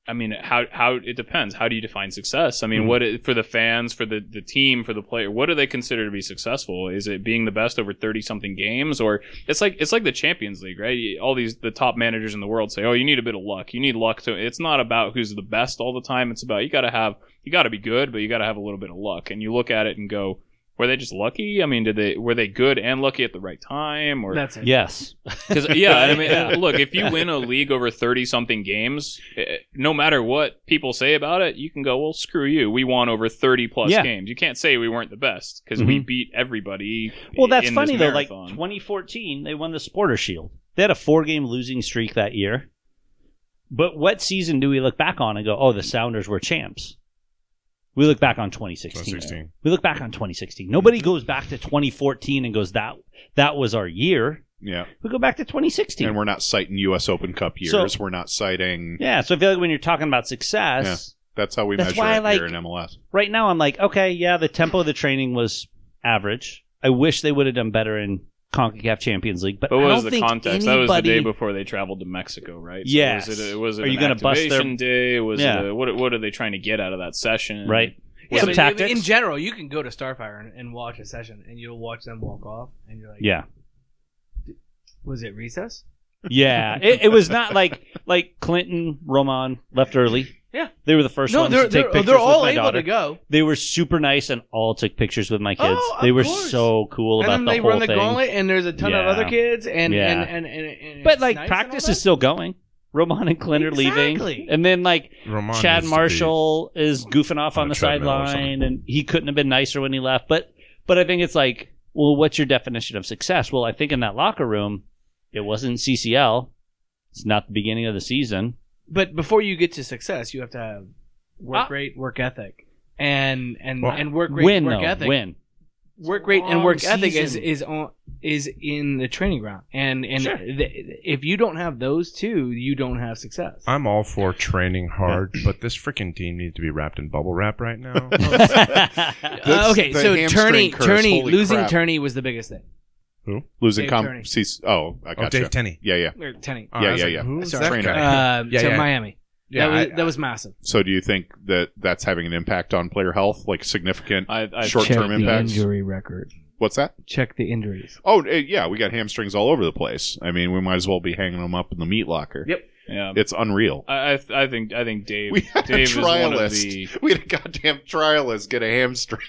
I mean, how how it depends. How do you define success? I mean, Mhm. what it, for the fans, for the the team, for the player? What do they consider to be successful? Is it being the best over thirty something games, or it's like it's like the Champions League, right? All these the top managers in the world say, "Oh, you need a bit of luck. You need luck to." It's not about who's the best all the time. It's about you got to have you got to be good, but you got to have a little bit of luck. And you look at it and go, were they just lucky? I mean, did they were they good and lucky at the right time, or That's it. yes, because yeah, I mean, Yeah. look, if you win a league over thirty something games, eh, no matter what people say about it, you can go, well, screw you. We won over thirty plus Yeah. games. You can't say we weren't the best because we Mhm. beat everybody. Well, that's in funny this though. Like 2014, they won the Supporter Shield. They had a four-game losing streak that year. But what season do we look back on and go, "Oh, the Sounders were champs"? We look back on 2016. 2016. We look back on 2016. Nobody goes back to 2014 and goes, "That that was our year." Yeah. We go back to 2016. And we're not citing U.S. Open Cup years. So- we're not citing. yeah, so I feel like when you're talking about success, That's how we That's measure why it like- here in MLS. right now I'm like, okay, yeah, the tempo of the training was average. I wish they would have done better in CONCACAF Champions League, but, But I what don't was the think context? That was the day before they traveled to Mexico, right? Yes. was it, a, was it Are you gonna bust their- activation day? Was Yeah. it a, what? What are they trying to get out of that session? right? Yeah, Some but tactics. in general, you can go to Starfire and, and watch a session, and you'll watch them walk off, and you're like, Yeah, was it recess? yeah. It, it was not like like Clinton Roman left early. Yeah. they were the first no, ones they're to take they're, pictures they're all with my able daughter. to go. They were super nice and all took pictures with my kids. Oh, of they were course. so cool And about then the they whole run the thing. gauntlet, and there's a ton of Yeah. other kids, and Yeah. and, and, and, and But it's like nice and practice all is that. still going. Roman and Clint are leaving, and then like Roman Chad needs to be- Marshall is goofing off on on a the treadmill or sideline, and he couldn't have been nicer when he left. But but I think it's like, well, what's your definition of success? Well, I think in that locker room, it wasn't CCL. It's not the beginning of the season. But before you get to success, you have to have work Ah. rate, work ethic, and and Well, and work rate, win work though, ethic. win. Work rate and long work ethic is is on is in the training ground, and and Sure. th- if you don't have those two, you don't have success. I'm all for training hard, but this freaking team needs to be wrapped in bubble wrap right now. Uh, okay, so hamstring Turney, Turney, losing crap. Turney was the biggest thing. Losing Dave com. Turney. C- oh, I oh, Dave Tenney. Yeah, yeah. Or Tenney. Oh, Yeah, was yeah, like, yeah. Who's Sorry. that Trainer. guy? Uh, Yeah, to yeah. Miami. Yeah, that was, I- that was massive. So, do you think that that's having an impact on player health, like significant I, I short-term Check the impacts? injury record. What's that? Check the injuries. Oh, eh, yeah, we got hamstrings all over the place. I mean, we might as well be hanging them up in the meat locker. Yep. Yeah. It's unreal. I, I I think I think Dave We had Dave a is one of trialist. the We had a goddamn trialist get a hamstring.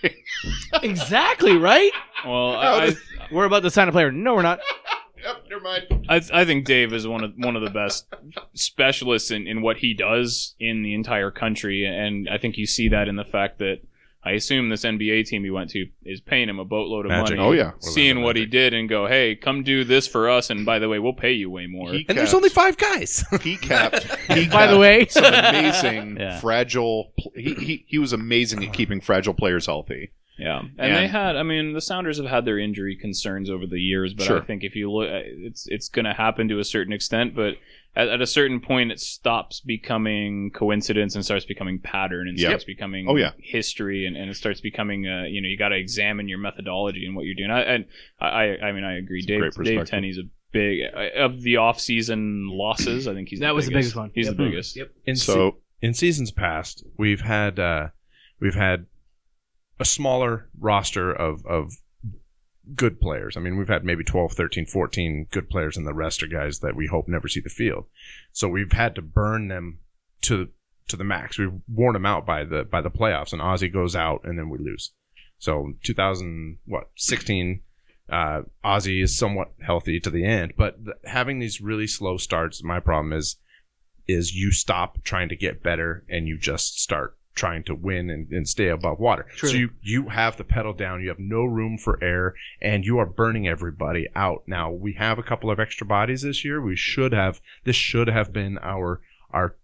exactly right. well I, I We're about to sign a player. No, we're not. yep, never mind. I, I think Dave is one of one of the best specialists in, in what he does in the entire country, and I think you see that in the fact that I assume this NBA team he went to is paying him a boatload of Magic. money. Oh, yeah. seeing what he did and go, hey, come do this for us, and by the way, we'll pay you way more. He And there's kept- only five guys. he kept. He By the kept way. some amazing Yeah. fragile. pl- He, he he was amazing at keeping fragile players healthy. Yeah, and, And- they had. I mean, the Sounders have had their injury concerns over the years, but Sure. I think if you look, it's it's going to happen to a certain extent. But at, at a certain point, it stops becoming coincidence and starts becoming pattern and Yep. starts becoming Oh, yeah. history, and, and it starts becoming. Uh, you know, you got to examine your methodology and what you're doing. I and I, I, I mean, I agree. It's a Dave great Dave. Tenney's a big of the off-season losses. I think he's That was the biggest one. He's Yep. the biggest. Yep. In, So se- in seasons past, we've had uh, we've had a smaller roster of of good players. I mean, we've had maybe 12, 13, 14 good players, and the rest are guys that we hope never see the field. So we've had to burn them to to the max. We've worn them out by the by the playoffs, and Ozzie goes out, and then we lose. So 2000 what 16. Uh, Ozzie is somewhat healthy to the end, but th- having these really slow starts, my problem is is you stop trying to get better and you just start trying to win and, and stay above water. True. So you, you have the pedal down, you have no room for air, and you are burning everybody out. Now we have a couple of extra bodies this year. We should have this should have been our our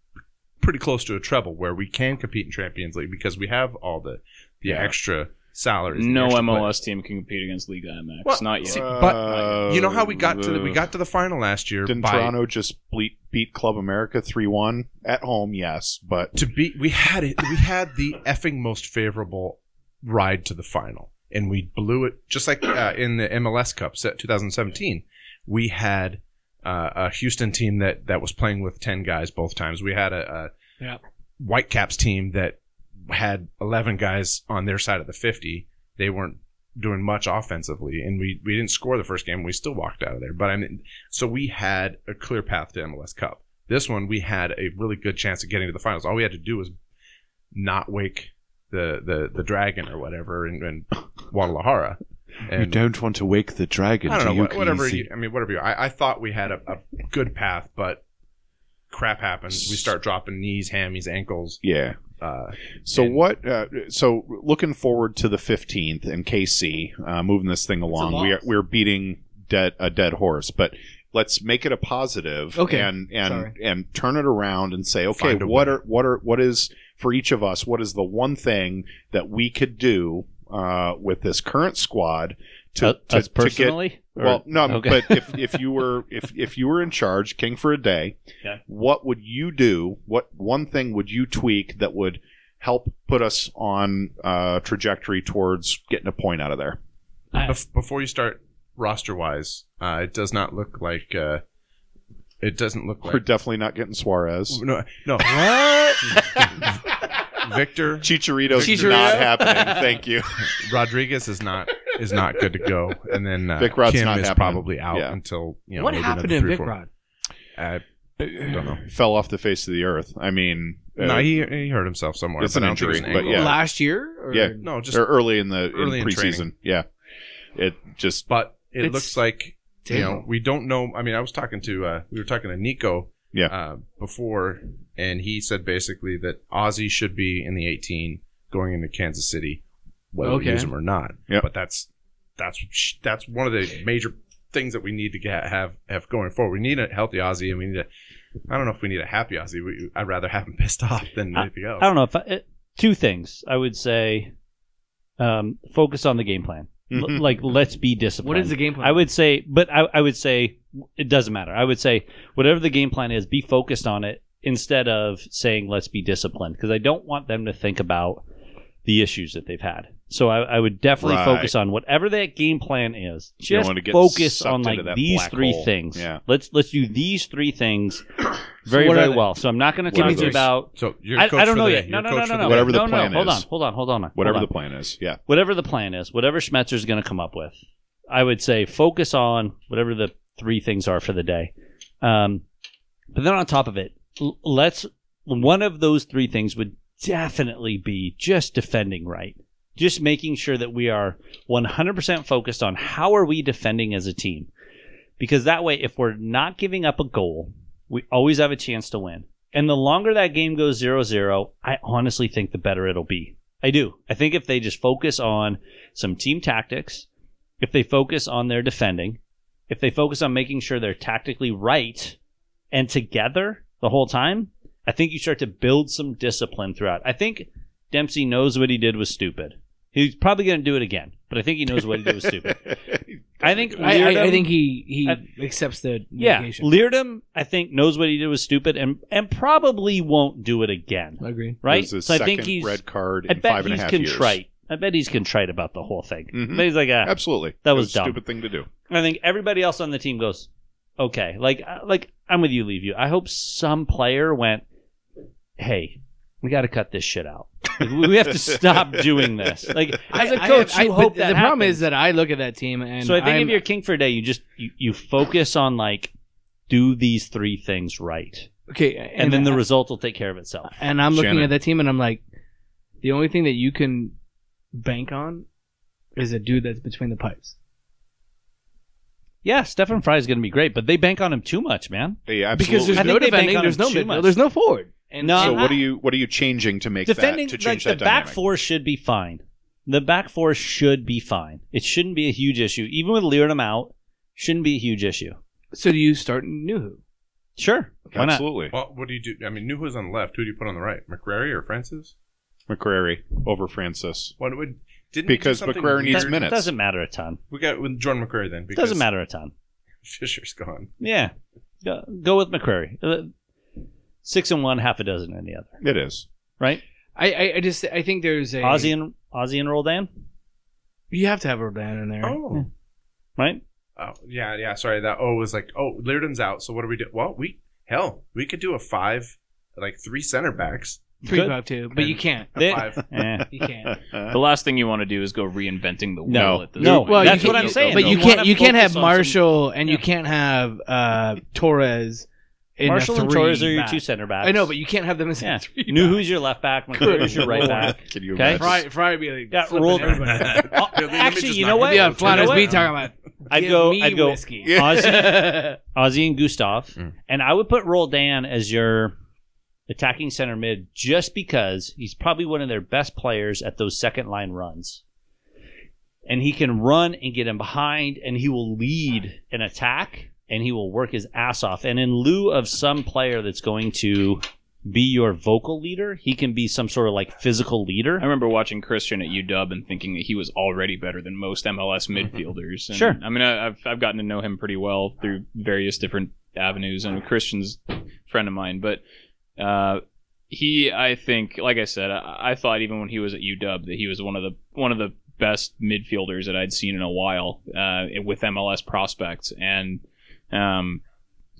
pretty close to a treble where we can compete in Champions League because we have all the the Yeah. extra salaries. No MLS players. team can compete against Liga MX. Well, not yet. see, Uh, but you know how we got to the we got to the final last year Didn't by Toronto just beat, beat Club America three one at home? Yes, but to beat we had it we had the effing most favorable ride to the final and we blew it just like uh, in the MLS Cup set 2017 we had uh, a Houston team that that was playing with 10 guys both times we had a, a Yeah. Whitecaps team that had 11 guys on their side of the 50 they weren't doing much offensively and we we didn't score the first game we still walked out of there but I mean so we had a clear path to MLS Cup this one we had a really good chance of getting to the finals all we had to do was not wake the the, the dragon or whatever in, in Guadalajara. And don't want to wake the dragon. I don't know, wha- whatever. You, I mean, whatever. You, I, I thought we had a, a good path, but crap happens. We start dropping knees, hammies, ankles. yeah. Uh, So And- what? Uh, so looking forward to the fifteenth in KC, uh, moving this thing along. We are we're beating dead a dead horse, but let's make it a positive. Okay. And and Sorry. and turn it around and say, okay, what way. are what are what is for each of us? What is the one thing that we could do uh, with this current squad to, Uh, to, us to get personally? Or- well, no, okay. but if, if you were if if you were in charge, king for a day, Okay. what would you do? What one thing would you tweak that would help put us on uh, trajectory towards getting a point out of there? Bef- before you start roster wise, uh, it does not look like. Uh, it doesn't look like We're definitely not getting Suarez. No, no. Victor Chicharito's Chicharito? not happening. Thank you. Rodriguez is not is not good to go, and then uh, Vic Rod's Kim not is happening. probably out Yeah. until you know. what maybe happened another to three or Vic four- Rod? I don't know. Fell off the face of the earth. I mean, uh, no, he, he hurt himself somewhere. It's but an I don't think injury, it's an but ankle. yeah. Last year? Or? Yeah. No, just or early in the early in in preseason. yeah, it just but it It's- looks like you know we don't know. I mean, I was talking to uh, we were talking to Nico Yeah. uh, before, and he said basically that Ozzie should be in the 18 going into Kansas City, whether we use him or not. Yep. But that's that's that's one of the major things that we need to get, have have going forward. We need a healthy Ozzie, and we need a. I don't know if we need a happy Ozzie. We, I'd rather have him pissed off than I- anything else. I don't know if I, it, two things. I would say, um, focus on the game plan. L- Mhm. like, let's be disciplined. What is the game plan? I would say, but I, I would say it doesn't matter. I would say whatever the game plan is, be focused on it instead of saying let's be disciplined because I don't want them to think about the issues that they've had. So I, I would definitely Right. focus on whatever that game plan is. Just wanna get focus on like these three hole. things. Yeah. Let's let's do these three things very what are very well. So I'm not going to Give talk you about so you're I, coach I don't know the yet. No, no, no, no, no. Whatever the no, no. plan Hold on, hold on, hold on. hold whatever on. the plan is. Yeah, whatever the plan is, whatever Schmetzer's going to come up with, I would say focus on whatever the three things are for the day. Um, but then on top of it, l- let's one of those three things would definitely be just defending right. Just making sure that we are 100% focused on how are we defending as a team. Because that way, if we're not giving up a goal, we always have a chance to win. And the longer that game goes 0 0, I honestly think the better it'll be. I do. I think if they just focus on some team tactics, if they focus on their defending, if they focus on making sure they're tactically right and together the whole time, I think you start to build some discipline throughout. I think Dempsey knows what he did was stupid. He's probably going to do it again, but I think he knows what he did was stupid. I think I, I, I think he he I- accepts the yeah, negation. Leerdam, I think knows what he did was stupid and and probably won't do it again. I agree. Right? It was his So I think second he's red card I bet five and a he's half contrite. I bet he's contrite about the whole thing. Mhm. But he's like, ah. Absolutely, That It was a dumb. stupid thing to do. I think everybody else on the team goes, okay. Like, uh, like I'm with you, leave you. I hope some player went, hey, we got to cut this shit out. Like, we have to stop doing this. Like, as a coach, I- you I- hope that the problem is that I look at that team and so I think I'm- if you're king for a day, you just you, you focus on like do these three things right, okay, and, then the I- result will take care of itself. and I'm looking Shannon. at that team and I'm like, the only thing that you can bank on is a dude that's between the pipes. Yeah, Stefan Frei is going to be great, but they bank on him too much, man. Yeah, Because absolutely. there's I no think they bank defending, on there's him no too midfield, much. there's no forward. And No, so I- what are you what are you changing to make defending that to like change the that back dynamic? four should be fine. The back four should be fine. It shouldn't be a huge issue, even with Leerdam out. Shouldn't be a huge issue. so do you start Nouhou? Sure, why not? Absolutely, Well, what do you do? I mean, Nouhou's on the left. Who do you put on the right? McCrary or Francis? McCrary over Francis. What would didn't Because something McCrary needs weird? minutes. Doesn't matter a ton. We got with Jordan McCrary then. Because Doesn't matter a ton. Fisher's gone. Yeah, go, go with McCrary. Uh, Six and one, half a dozen in the other. It is. Right? I, I, I just I think there's a Ozzie and Ozzie and Roldan. You have to have Roldan in there. Oh. Right? Oh yeah, yeah. Sorry, that O was like, oh, Leerdam's out. So what do we do? Well, we hell, we could do a five, like three center backs. Three Good. five two, but you can't. A They- five. Eh. You can't. The last thing you want to do is go reinventing the wheel No. at this No. point. Well, That's you what can't- I'm saying. But though. you wanna can't you can't focus have on some- Marshall and you can't have uh, Torres. In Marshall a and three Torres are your back. two center backs. I know, but you can't have them as yeah. three. Knew back. who's your left back. McCrary's your right back. Can you Okay. imagine? Frei, Frei would be like Yeah, flipping rolled- everybody. Oh, Yeah, the image actually, is you not know good. what? yeah, You Flanders know B what? talking about. I'd give go. me I'd go. whiskey. Ozzie, Ozzie and Gustav, Mm. and I would put Roldan as your attacking center mid, just because he's probably one of their best players at those second line runs, and he can run and get him behind, and he will lead an attack, and he will work his ass off. And in lieu of some player that's going to be your vocal leader, he can be some sort of like physical leader. I remember watching Christian at UW and thinking that he was already better than most MLS mm-hmm. midfielders. And, Sure. I mean, I, I've I've gotten to know him pretty well through various different avenues, and Christian's friend of mine. But uh, he, I think, like I said, I, I thought even when he was at UW that he was one of the one of the best midfielders that I'd seen in a while uh, with MLS prospects. And um,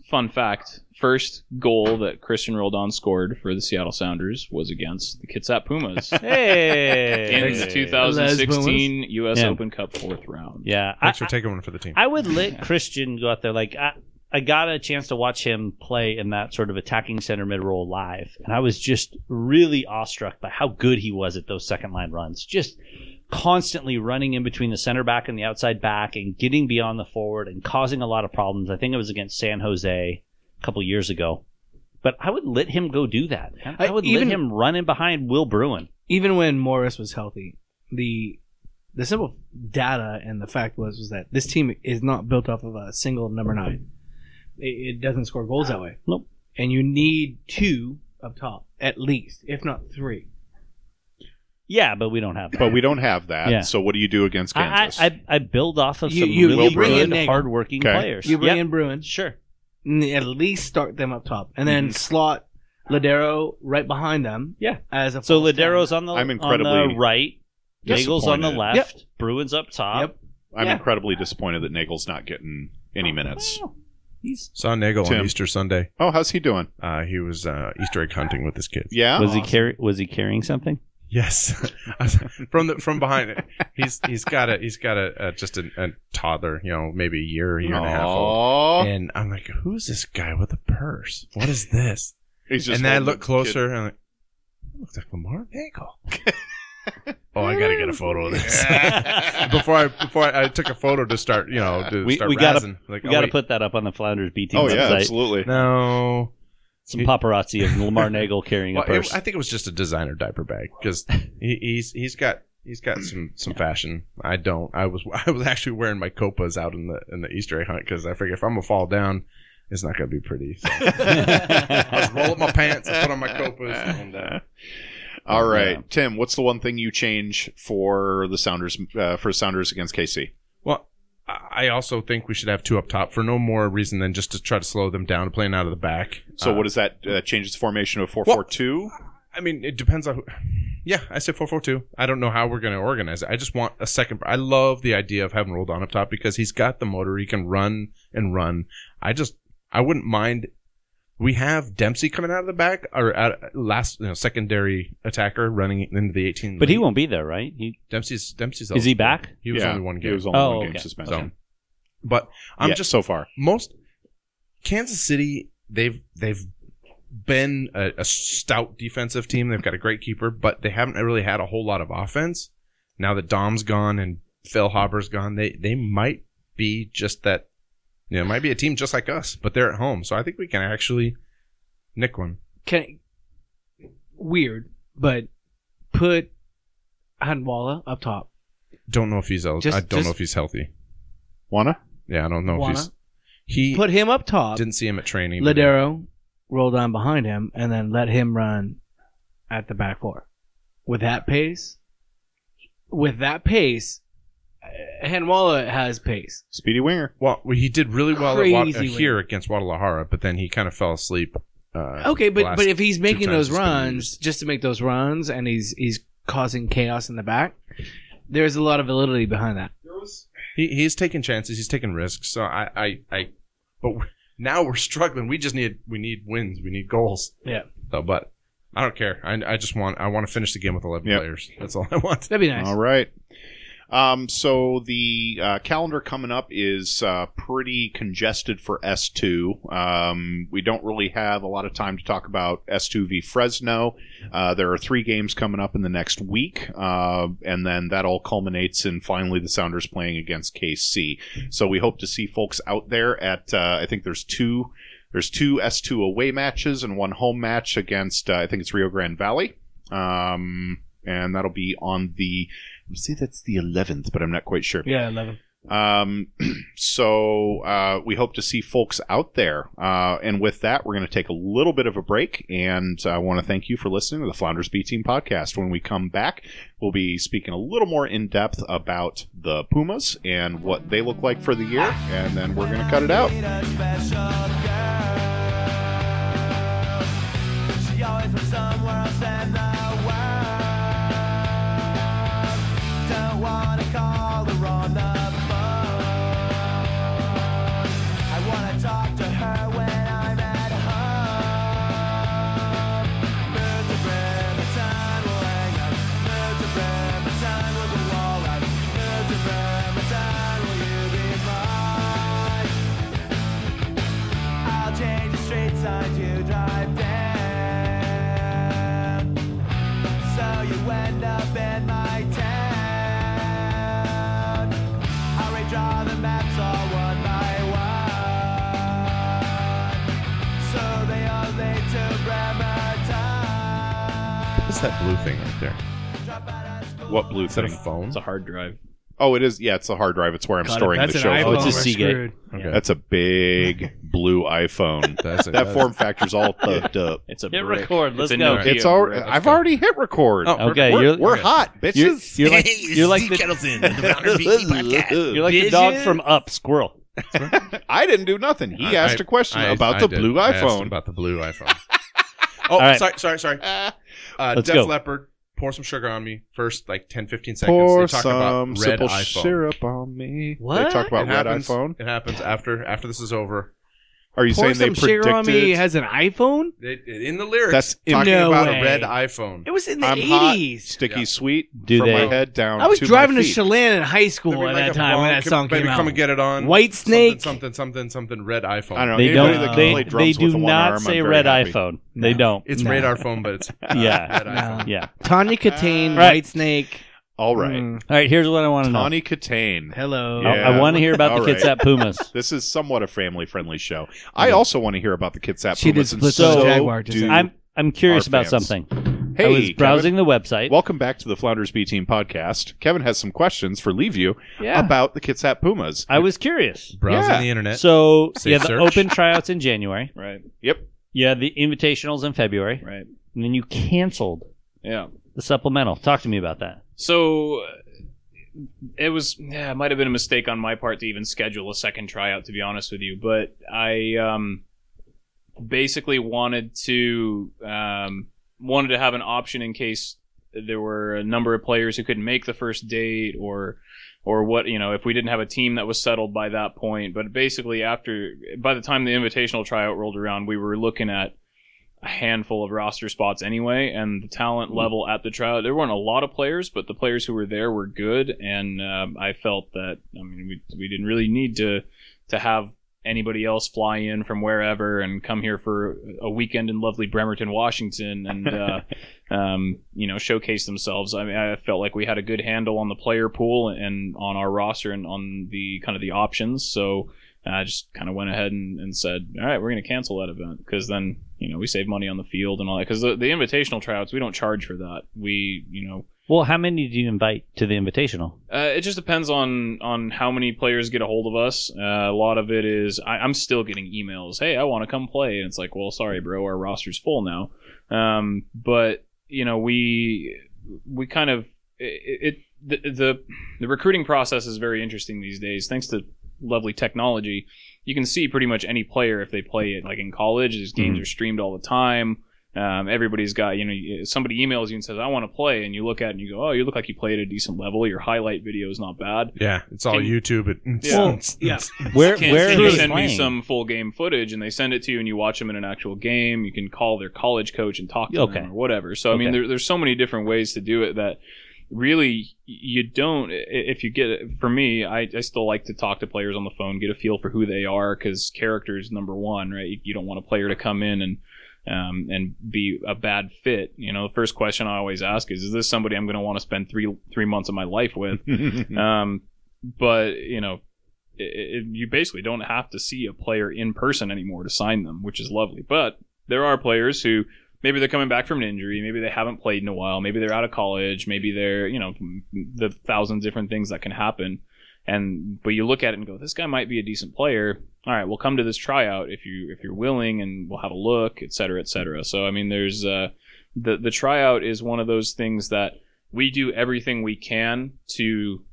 fun fact: first goal that Christian Roldan scored for the Seattle Sounders was against the Kitsap Pumas Hey, in the 2016 U.S. Yeah. Open Cup fourth round. Yeah, I, Thanks for taking one for the team. I would let Christian go out there. Like I, I got a chance to watch him play in that sort of attacking center mid role live, and I was just really awestruck by how good he was at those second line runs. Just constantly running in between the center back and the outside back, and getting beyond the forward and causing a lot of problems. I think it was against San Jose a couple years ago. But I would let him go do that. I, I- would even- let him run in behind Will Bruin. even when Morris was healthy, the the simple data and the fact was was that this team is not built off of a single number nine. It, it doesn't score goals that way. Nope. And you need two up top at least, if not three. Yeah, but we don't have that. But we don't have that. Yeah. So what do you do against I, Kansas? I, I, I build off of You- some you- really you bring good, in hardworking Okay. players. You bring Yep. in Bruin, Sure. and at least start them up top, and then mm-hmm. slot Lodeiro right behind them. Yeah. as a So false Lodeiro's on the I'm on incredibly the right, Neagle's on the disappointed. left, Bruin's up top. Yep. I'm yeah. incredibly disappointed that Neagle's not getting any minutes. Well, he's Saw Neagle Tim. on Easter Sunday. Oh, how's he doing? Uh, he was uh, Easter egg hunting with his kids. Yeah. was he carry was he carrying something? Yes, from the from behind it. He's he's got a he's got a, a just a, a toddler, you know, maybe a year, year and a half old. And I'm like, who's this guy with a purse? What is this? He's just and then I look the closer and I'm like, looks like Lamar Neagle. oh, I gotta get a photo of this. before I before I, I took a photo to start, you know, to We- start we gotta- razzing. like, We oh, got to wait, put that up on the Flounders B team kid. Oh yeah, absolutely. no. Some paparazzi of Lamar Neagle carrying Well, a purse. it, I think it was just a designer diaper bag because he, he's he's got he's got some some fashion. I don't. I was I was actually wearing my copas out in the in the Easter egg hunt because I figure if I'm gonna fall down, it's not gonna be pretty. So I just roll up my pants and put on my copas and uh, All right, Tim. What's the one thing you change for the Sounders uh, for Sounders against KC? well. I I also think we should have two up top for no more reason than just to try to slow them down, playing out of the back. So Uh, what does that uh, changes the formation of four four two? I mean, it depends on who. Yeah, I say 442. I don't know how we're going to organize it. I just want a second. I love the idea of having Roldan up top because he's got the motor. He can run and run. I just, I wouldn't mind. We have Dempsey coming out of the back or out, last, you know, secondary attacker running into the 18. but he won't be there, right? He, Dempsey's, Dempsey's. is he back? He was yeah, only one game. He was only Oh, one game okay. suspension. So, but I'm Yeah, just so far. most Kansas City they've they've been a, a stout defensive team. They've got a great keeper, but they haven't really had a whole lot of offense. Now that Dom's gone and Feilhaber's gone, they they might be just that. You know, it might be a team just like us, but they're at home, so I think we can actually nick one. Can weird, but put Handwalla up top. Don't know if he's el- Just- I don't know if he's healthy. Wanna? Yeah, I don't know Wanna? if he's he Put him up top. didn't see him at training. but- Lodeiro roll down behind him, and then let him run at the back four. With that pace, with that pace, Handwalla has pace. Speedy winger. Well, well, he did really well at Wa- uh, win. here against Guadalajara, but then he kind of fell asleep. Uh, Okay, but last but if he's two making times those he's been runs used. just to make those runs, and he's he's causing chaos in the back, there's a lot of validity behind that. he, he's taking chances, he's taking risks. So I, I, I but we're- now we're struggling. We just need we need wins, we need goals. Yeah. So, but I don't care. I, I just want I want to finish the game with eleven Yep. players. That's all I want. That'd be nice. All right. Um, so the uh, calendar coming up is uh, pretty congested for S2. Um, we don't really have a lot of time to talk about S2 v Fresno. Uh, there are three games coming up in the next week, uh, and then that all culminates in finally the Sounders playing against KC. So we hope to see folks out there at. Uh, I think there's two. There's two S2 away matches and one home match against. Uh, I think it's Rio Grande Valley. Um, and that'll be on the say that's the 11th, but I'm not quite sure. Yeah, eleven. Um, so uh, we hope to see folks out there. Uh, and with that, we're going to take a little bit of a break. And I want to thank you for listening to the Flounders B Team podcast. When we come back, we'll be speaking a little more in depth about the Pumas and what they look like for the year. And then we're going to cut it out. She always from somewhere else in the world. What a car. What's that blue thing right there? What blue Is that a thing? phone? It's a hard drive. Oh, it is. Yeah, it's a hard drive. It's where I'm God, if storing that's the an show. iPhone, Oh, it's a we're Seagate. screwed. Okay. That's a big blue iPhone. That's it. that That's- form factor's all fucked up. It's a Hit brick. record. Let's a go. Nokia It's all. brick. I've already hit record. Oh, Okay, we're, you're we're okay. hot, You're, bitches. you're like you're like the you're like the dog from Up Squirrel. I didn't do nothing. He I- asked a question I- about I the did. blue I asked iPhone. About the blue iPhone. Oh, right. sorry, sorry, sorry. Uh, Let's Def go. Leppard, pour some sugar on me. First, like 10, 15 seconds. Pour they talk some about red simple iPhone. syrup on me. They What? talk about it red happens, iPhone. It happens after after this is over. Are you Pour saying they some sugar on me predicted? has an iPhone. It, it- in the lyrics, That's- talking No about way. a red iPhone. It was in the I'm hot, eighties. sticky Yeah. sweet Do from they- my head down. I was to my driving to feet. Chelan in high school There'd be at like that a time when bomb, that song baby, came out. come and get it on. White Snake. Something, something, something, something. Red iPhone. I don't know. They Anybody don't. that can They, play they drums do with one not arm, say I'm very red happy. iPhone. They don't. It's No. radar phone, but it's uh, Yeah. red iPhone. yeah. Tawny Kitaen, Right. White Snake. All right. Mm, All right. Here's what I want to know. Tawny Kitaen. hello. Yeah. I, want to hear about the right. Kitsap Pumas. This is somewhat a family-friendly show. I also want to hear about the Kitsap She did Pumas, and splits on so Jaguar, do saying. I'm I'm curious Our about fans. something. Hey, I was Kevin. browsing the website. Welcome back to the Flounders B Team podcast. Kevin has some questions for Liviu yeah. about the Kitsap Pumas. I was curious. Browsing Yeah. the internet. So Safe yeah, the search. open tryouts in January. Right. Yep. Yeah, the invitationals in February, Right. and then you canceled Yeah. the supplemental. Talk to me about that. So uh, it was yeah, it might have been a mistake on my part to even schedule a second tryout to be honest with you, but I um basically wanted to um wanted to have an option in case there were a number of players who couldn't make the first date or or what you know if we didn't have a team that was settled by that point. But basically after by the time the invitational tryout rolled around we were looking at a handful of roster spots anyway, and the talent level at the tryout. There weren't a lot of players, but the players who were there were good, and um, I felt that I mean we we didn't really need to to have anybody else fly in from wherever and come here for a weekend in lovely Bremerton, Washington, and uh, um, you know showcase themselves. I mean, I felt like we had a good handle on the player pool and on our roster and on the kind of the options. So. I just kind of went ahead and, and said, all right, we're going to cancel that event because then, you know, we save money on the field and all that. Because the, the invitational tryouts, we don't charge for that. We, you know, Well, how many do you invite to the invitational? uh, it just depends on on how many players get a hold of us. Uh, a lot of it is I, I'm still getting emails. Hey, I want to come play, and it's like, well, sorry, bro, our roster's full now. Um, but you know, we we kind of it, it the, the the recruiting process is very interesting these days, thanks to lovely technology. You can see pretty much any player if they play it. Like in college, these games are streamed all the time. Um, everybody's got, you know, somebody emails you and says, I want to play. And you look at it and you go, oh, you look like you played at a decent level. Your highlight video is not bad. yeah, it's all Can- YouTube. It, Yeah. Well, yeah. Where Can, where can you they send me some full game footage and they send it to you and you watch them in an actual game? You can call their college coach and talk to Okay. them or whatever. So, I mean, Okay. there, there's so many different ways to do it that really you don't if you get it for me I, I still like to talk to players on the phone get a feel for who they are because character is number one right? You, you don't want a player to come in and um, and be a bad fit. You know the first question i always ask is is this somebody i'm going to want to spend three three months of my life with? Um, but you know it, it, you basically don't have to see a player in person anymore to sign them which is lovely. But there are players who maybe they're coming back from an injury. Maybe they haven't played in a while. Maybe they're out of college. Maybe they're you know the thousand different things that can happen. And but you look at it and go this guy might be a decent player. All right we'll come to this tryout if you if you're willing and we'll have a look et cetera et cetera. So i mean there's uh the the tryout is one of those things that we do everything we can to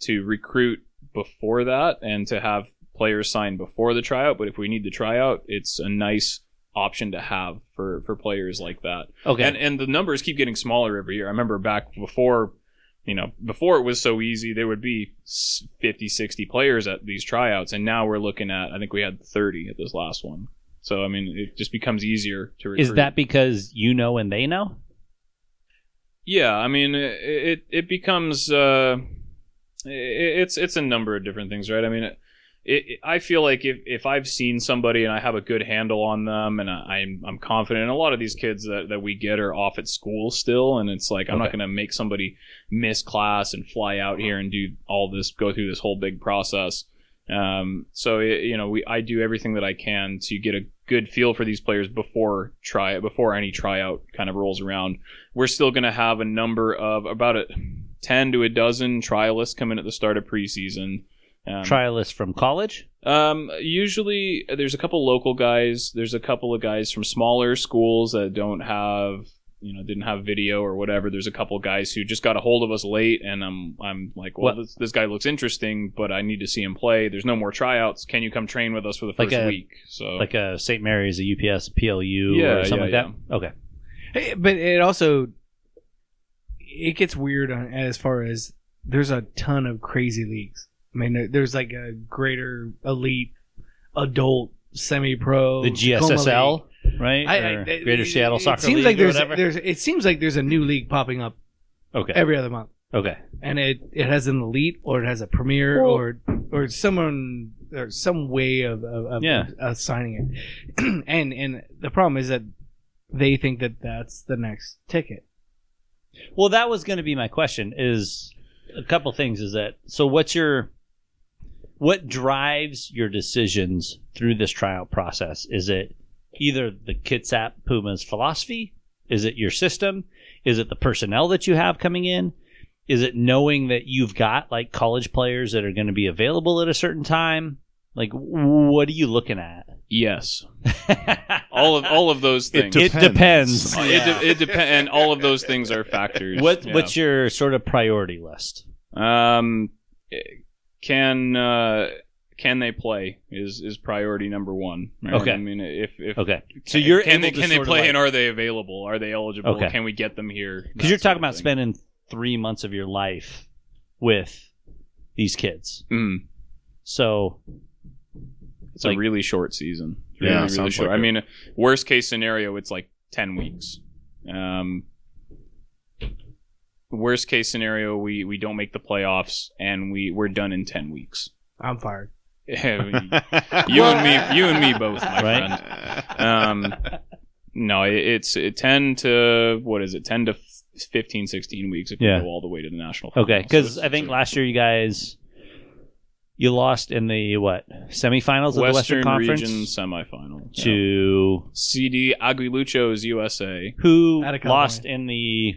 to recruit before that and to have players sign before the tryout. But if we need the tryout it's a nice option to have for for players like that Okay. and and the numbers keep getting smaller every year. I remember back before, you know, before it was so easy, there would be s- 50, 60 players at these tryouts, and now we're looking at I think we had 30 at this last one. So I mean, it just becomes easier to recruit. Is that because you know and they know? Yeah, I mean, it it, it becomes uh, it, it's it's a number of different things, right? I mean, it, it, I feel like if, if I've seen somebody and I have a good handle on them and I, I'm I'm confident, and a lot of these kids that, that we get are off at school still, and it's like I'm not going to make somebody miss class and fly out here and do all this, go through this whole big process. Um, so it, you know, we I do everything that I can to get a good feel for these players before try before any tryout kind of rolls around. We're still going to have a number of about a ten to a dozen trialists come in at the start of preseason. Um, Trialists from college. um, usually there's a couple local guys. There's a couple of guys from smaller schools that don't have, you know, didn't have video or whatever. There's a couple guys who just got a hold of us late, and I'm, I'm like, well, this, this guy looks interesting, but I need to see him play. There's no more tryouts. Can you come train with us for the Like first a- week? So Like a St. Mary's, a UPS, PLU, Yeah, or something yeah, like that. Okay. Hey, But it also it gets weird on, as far as there's a ton of crazy leagues. I mean, there's like a greater elite adult semi-pro The GSSL, right? I- I- it- Greater Seattle it Soccer seems League like or there's, whatever. there's it seems like there's a new league popping up okay. every other month, okay. and it it has an elite or it has a premier Well- or or someone or some way of of, of Yeah. assigning it, and and the problem is that they think that that's the next ticket. Well, that was going to be my question. Is a couple things. Is that so? What's your what drives your decisions through this tryout process? Is it either the Kitsap Puma's philosophy? Is it your system? Is it the personnel that you have coming in? Is it knowing that you've got like college players that are going to be available at a certain time? Like, what are you looking at? yes, all of all of those It things. It depends. Uh, It, de- it depends, and all of those things are factors. What Yeah. What's your sort of priority list? Um, can uh, can they play is is priority number one. right? Okay. I mean, if if Okay, so you're can able they to can they sort of play like- and are they available? Are they eligible? Okay. Can we get them here? Because you're talking about thing. spending three months of your life with these kids. Mm, So it's Like- a really short season. It's Yeah, really, really sounds short. like I mean, worst case scenario, it's like ten weeks. Um, worst case scenario, we we don't make the playoffs and we we're done in ten weeks. I'm fired. you and me, you and me both, my Right. friend. Um, no, it, it's uh, 10 to, what is it, 10 to f- 15, 16 weeks if Yeah. we go all the way to the national okay, because So I think last year you guys you lost in the what semifinals of the Western Conference Region semifinal. Yeah. to CD Aguiluchos USA. who Out of California. lost in the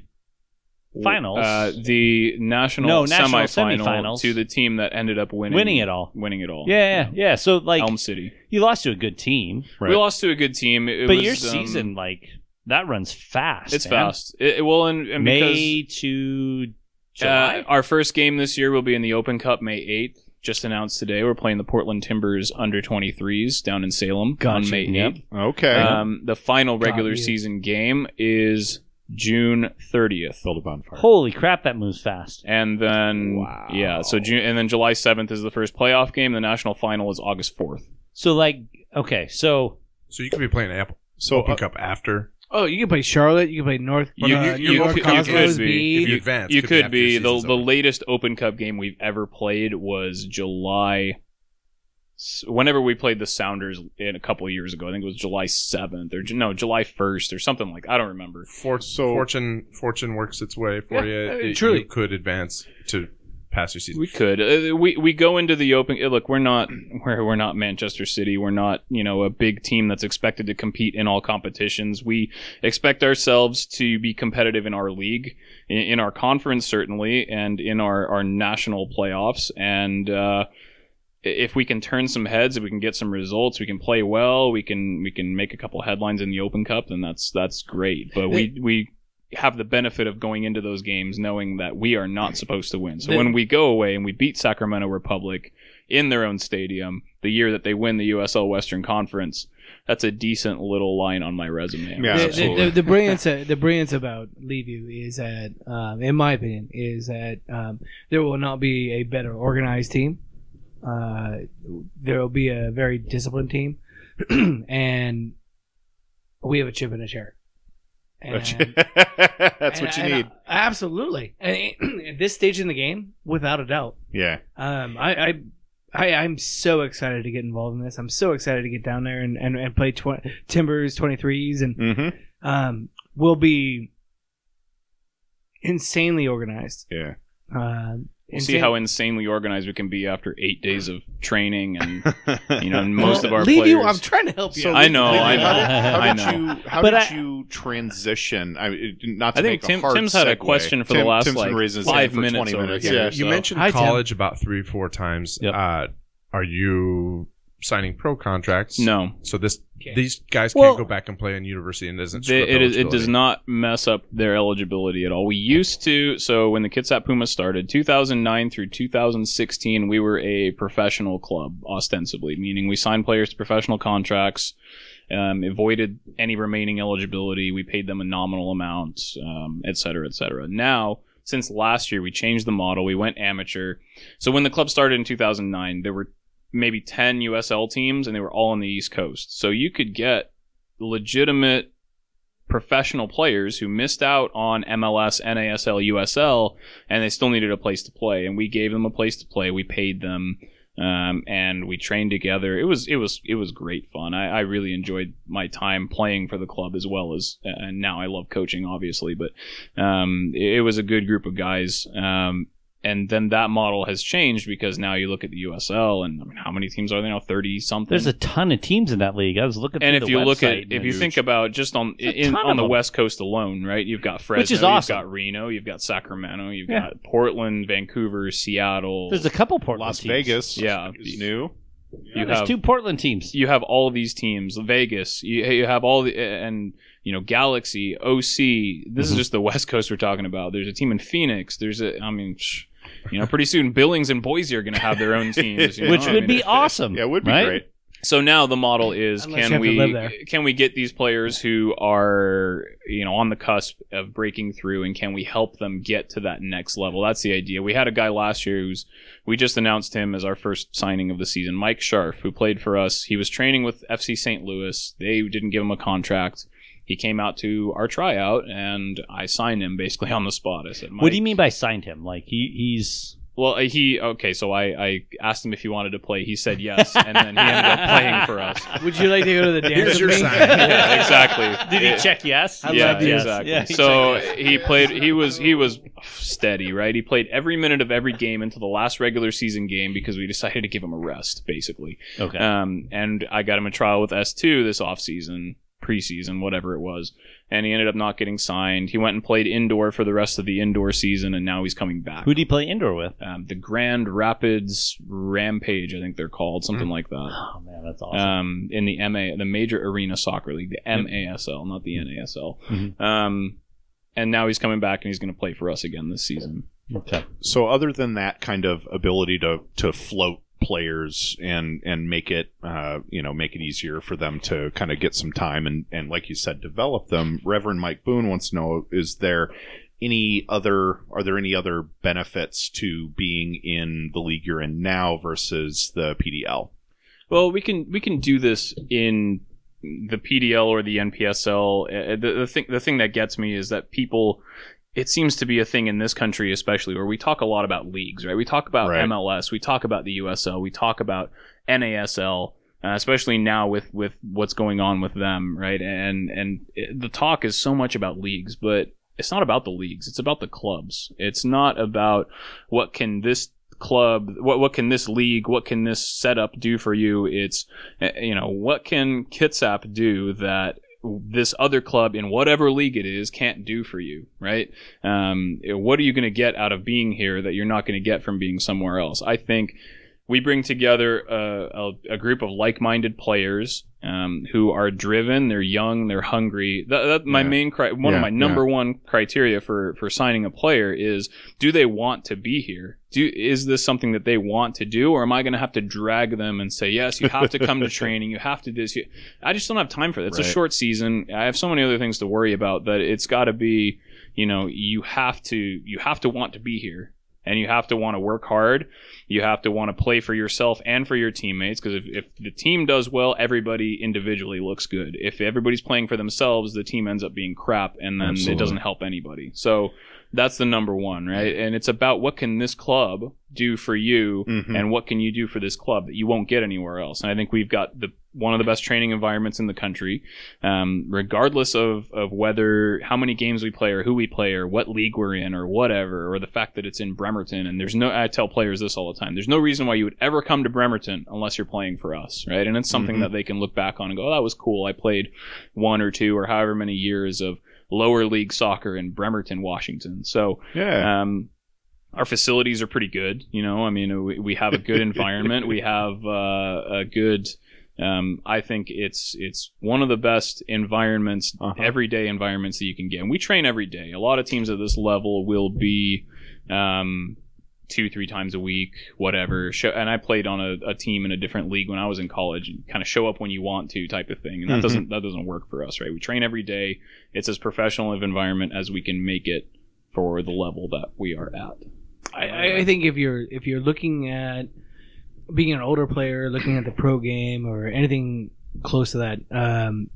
finals, Uh, the national, No, national semifinal semifinals. to the team that ended up winning, winning it all. Winning it all. Yeah, yeah, yeah. So like Elm City. you lost to a good team, We lost to a good team. It but was, your um, season like that runs fast. it's man. fast. It, it- well, and, and because May to July. Uh, our first game this year will be in the Open Cup May 8th. Just announced today. We're playing the Portland Timbers under 23s down in Salem on Gotcha. May 8th. Yep. okay. Um, the final regular you. season game is June 30th. Build a bonfire. Holy crap, that moves fast. And then Wow. yeah, so June and then July 7th is the first playoff game. The national final is August 4th. So like okay, so So you could be playing Apple So Open uh, Cup after. Oh, you can play Charlotte. You can play North. You- uh, you- North you- you Cosmos could be. If you advance, You could be could after be the season's the latest Open Cup game we've ever played was July. S- Whenever we played the Sounders in a couple of years ago, I think it was July seventh or no July first or something like I don't remember. For, So- fortune fortune works its way for Yeah, you. uh, It- truly. you could advance to pass your season. We could. Uh, we we go into the open. uh, Look, we're not we're, we're not Manchester City. We're not you know a big team that's expected to compete in all competitions. We expect ourselves to be competitive in our league, in, in our conference certainly, and in our our national playoffs. And uh, if we can turn some heads, if we can get some results, we can play well. We can we can make a couple headlines in the Open Cup, then that's that's great. But we we have the benefit of going into those games knowing that we are not supposed to win. So when we go away and we beat Sacramento Republic in their own stadium, the year that they win the USL Western Conference, that's a decent little line on my resume. Yeah, the, the, absolutely. the, the brilliance, uh, the brilliance about Liviu is that, um, in my opinion, is that um, there will not be a better organized team. Uh, there will be a very disciplined team, and we have a chip in a chair. And- That's what you and- need. and, uh, absolutely. And at this stage in the game, without a doubt, Yeah. um, I, I, I, I'm so excited to get involved in this. I'm so excited to get down there and, and, and play tw- Timbers 23s, and Mm-hmm. um, we'll be insanely organized. Yeah. Um, We'll see how insanely organized we can be after eight days of training, and you know, and most of our leave players. you. I'm trying to help you. So out. I know, I know, How, I did you how But did I- you transition? I mean, not to I think make Tim- a hard Tim's had a question for the last, Tim's like, raising five for minutes over minutes. here. Yeah. You So- mentioned Hi, Tim. college about three, four times. Yep. Uh, are you signing pro contracts? No, So this Okay. these guys Well- can't go back and play in university and doesn't. They- screw up it, is, it does not mess up their eligibility at all. We used to, so when the Kitsap Puma started, 2009 through 2016, we were a professional club, ostensibly, meaning we signed players to professional contracts, um, avoided any remaining eligibility. We paid them a nominal amount, um, et cetera, et cetera. Now, since last year, we changed the model. We went amateur. So when the club started in 2009, there were maybe 10 USL teams, and they were all on the East Coast. So you could get legitimate professional players who missed out on MLS, NASL, USL, and they still needed a place to play. And we gave them a place to play. We paid them, um, and we trained together. It was it was it was great fun. I, I really enjoyed my time playing for the club as well as, and now I love coaching, obviously. But um, it, it was a good group of guys. Um, and then that model has changed because now you look at the USL, and I mean, how many teams are there now? Thirty something. There's a ton of teams in that league. I was looking. And if the you look at if you it's- think about just on in, on the them. West Coast alone, right? You've got Fresno, Which is awesome. you've got Reno, you've got Sacramento, you've Yeah. got Portland, Vancouver, Seattle. there's a couple Portland Las teams. Vegas, Yeah. is new. you There's have two Portland teams. you have all of these teams, Vegas. You, you have all the and you know Galaxy, OC. This Mm-hmm. is just the West Coast we're talking about. There's a team in Phoenix. There's a I mean. Sh- you know, pretty soon Billings and Boise are going to have their own teams, you know? which I would mean, be awesome. Yeah, it would be right? great. So now the model is Unless can we can we get these players who are you know on the cusp of breaking through and can we help them get to that next level? That's the idea. We had a guy last year who's we just announced him as our first signing of the season, Mike Scharf, who played for us. He was training with FC St. Louis. They didn't give him a contract. He came out to our tryout and I signed him basically on the spot. I said, Mike, What do you mean by signed him? Like he, he's well, uh, he okay. So I, I asked him if he wanted to play. He said yes, and then he ended up playing for us. Would you like to go to the dance Here's your me? sign. Yeah, exactly. did he It- check yes? I yeah, love you. exactly. Yeah, he so checked he played. He was he was steady, right? He played every minute of every game until the last regular season game because we decided to give him a rest, basically. Okay. Um, and I got him a trial with S two this offseason, preseason, whatever it was, and he ended up not getting signed. He went and played indoor for the rest of the indoor season, and now he's coming back. Who do he play indoor with? Um, the Grand Rapids Rampage, I think they're called, something Mm. like that. Oh man, that's awesome. Um, in the MA, the Major Arena Soccer League, the MASL, not the NASL. Mhm. Um, and now he's coming back and he's going to play for us again this season. okay. So other than that kind of ability to to float players and and make it uh, you know make it easier for them to kind of get some time and and like you said develop them reverend mike boone wants to know is there any other are there any other benefits to being in the league you're in now versus the pdl Well, we can we can do this in the PDL or the NPSL. Uh, The, the thing the thing that gets me is that people. It seems to be a thing in this country, especially where we talk a lot about leagues, right? We talk about Right. MLS, we talk about the USL, we talk about NASL, uh, especially now with with what's going on with them, right? And and it, the talk is so much about leagues, but it's not about the leagues. It's about the clubs. It's not about what can this club, what what can this league, what can this setup do for you? It's uh, you know what can Kitsap do that this other club in whatever league it is can't do for you, right? Um, what are you going to get out of being here that you're not going to get from being somewhere else? I think we bring together a, a, a group of like-minded players um, who are driven. They're young. They're hungry. That, that my Yeah. main cri- one Yeah, of my number one criteria for for signing a player is: do they want to be here? Do is this something that they want to do, or am I going to have to drag them and say, yes, you have to come to training, you have to do this? You, I just don't have time for that. It's a short season. I have so many other things to worry about that it's got to be, you know, you have to you have to want to be here and you have to want to work hard. You have to want to play for yourself and for your teammates because if, if the team does well, everybody individually looks good. If everybody's playing for themselves, the team ends up being crap and then Absolutely. it doesn't help anybody. So that's the number one, right? And it's about what can this club do for you Mhm. and what can you do for this club that you won't get anywhere else. And I think we've got the one of the best training environments in the country, um, regardless of, of whether how many games we play or who we play or what league we're in or whatever, or the fact that it's in Bremerton. And there's no, I tell players this all the time. There's no reason why you would ever come to Bremerton unless you're playing for us, right? And it's something Mhm. that they can look back on and go, oh, that was cool. I played one or two or however many years of lower league soccer in Bremerton, Washington. So, Yeah. um, our facilities are pretty good. You know, I mean, we, we have a good environment. We have uh, a good. Um, I think it's it's one of the best environments, Uh-huh. everyday environments that you can get. And we train every day. A lot of teams at this level will be um, two, three times a week, whatever. Show, and I played on a, a team in a different league when I was in college. and Kind of show up when you want to, type of thing. And that Mhm. doesn't that doesn't work for us, right? We train every day. It's as professional of environment as we can make it for the level that we are at. I, I- I think if you're if you're looking at being an older player, looking at the pro game or anything close to that, um,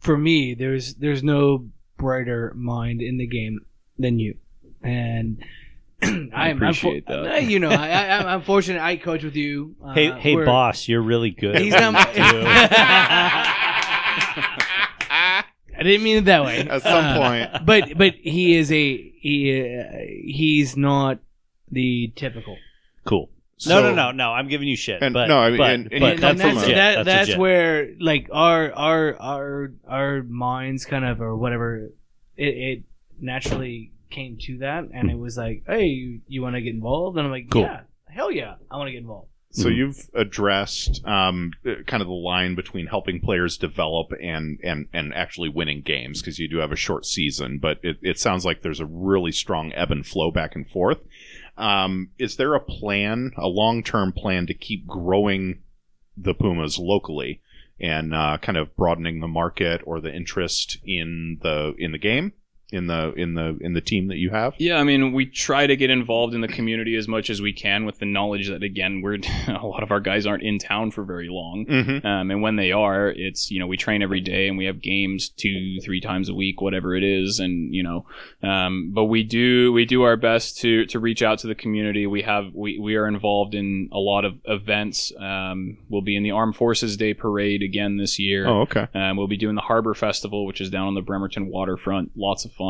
for me, there's there's no brighter mind in the game than you, and I am appreciate I'm, for- that. You know, I, I, I'm fortunate. I coach with you. Uh, hey, hey, we're- boss, you're really good. He's not. what you do. I didn't mean it that way. At some Uh, point. but but he is a he uh, he's not the typical. cool. So- no, no, no, no. I'm giving you shit. And- but, no, I mean, but, and- and but you that's, come legit. a- that, that's, that's legit. where like our our our our minds kind of or whatever it, it naturally came to that and it was like hey you, you want to get involved and i'm like Cool. yeah hell yeah i want to get involved So Mhm. you've addressed um, uh, kind of the line between helping players develop and and and actually winning games because you do have a short season, but it, it sounds like there's a really strong ebb and flow back and forth. Um, is there a plan, a long term plan to keep growing the Pumas locally and uh, kind of broadening the market or the interest in the in the game? In the in the in the team that you have, Yeah, I mean, we try to get involved in the community as much as we can with the knowledge that, again, we're a lot of our guys aren't in town for very long. mm-hmm. Um, and when they are, it's, you know, we train every day and we have games two, three times a week, whatever it is. And, you know, um, but we do, we do our best to, to reach out to the community. We have, we, we are involved in a lot of events. Um, we'll be in the Armed Forces Day Parade again this year. oh okay, Um, we'll be doing the Harbor Festival, which is down on the Bremerton waterfront. Lots of fun.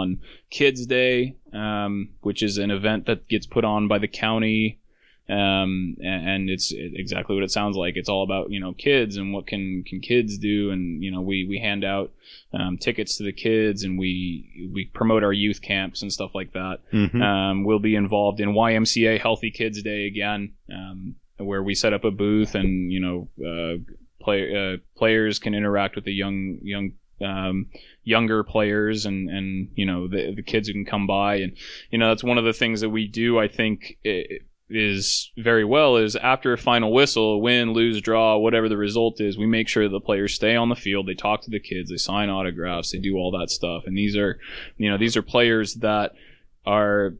Kids Day, um, which is an event that gets put on by the county. Um, and, and it's exactly what it sounds like. It's all about, you know, kids and what can, can kids do. And, you know, we, we hand out, um, tickets to the kids and we, we promote our youth camps and stuff like that. mm-hmm. Um, we'll be involved in YMCA Healthy Kids Day again, um, where we set up a booth and you know uh, play, uh, players can interact with the young young um, younger players and and you know the the kids who can come by and you know that's one of the things that we do. I think. is very well is after a final whistle, win, lose, draw, whatever the result is, we make sure the players stay on the field. They talk to the kids, they sign autographs, they do all that stuff. And these are, you know, these are players that are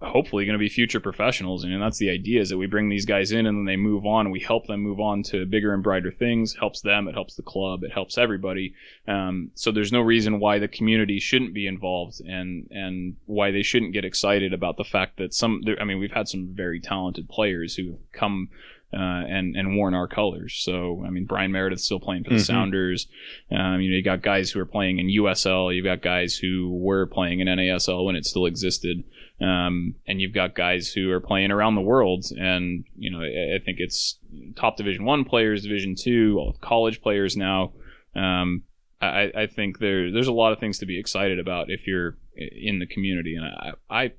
hopefully going to be future professionals and that's the idea is that we bring these guys in and then they move on and we help them move on to bigger and brighter things it helps them it helps the club it helps everybody um, so there's no reason why the community shouldn't be involved and and why they shouldn't get excited about the fact that some i mean we've had some very talented players who have come uh, and and worn our colors. So I mean, Bryan Meredith's still playing for the Mhm. Sounders. Um, you know, you got guys who are playing in USL. You've got guys who were playing in NASL when it still existed. Um, and you've got guys who are playing around the world. And you know, I, I think it's top Division One players, Division Two, college players now. Um, I, I think there there's a lot of things to be excited about if you're in the community, and I, I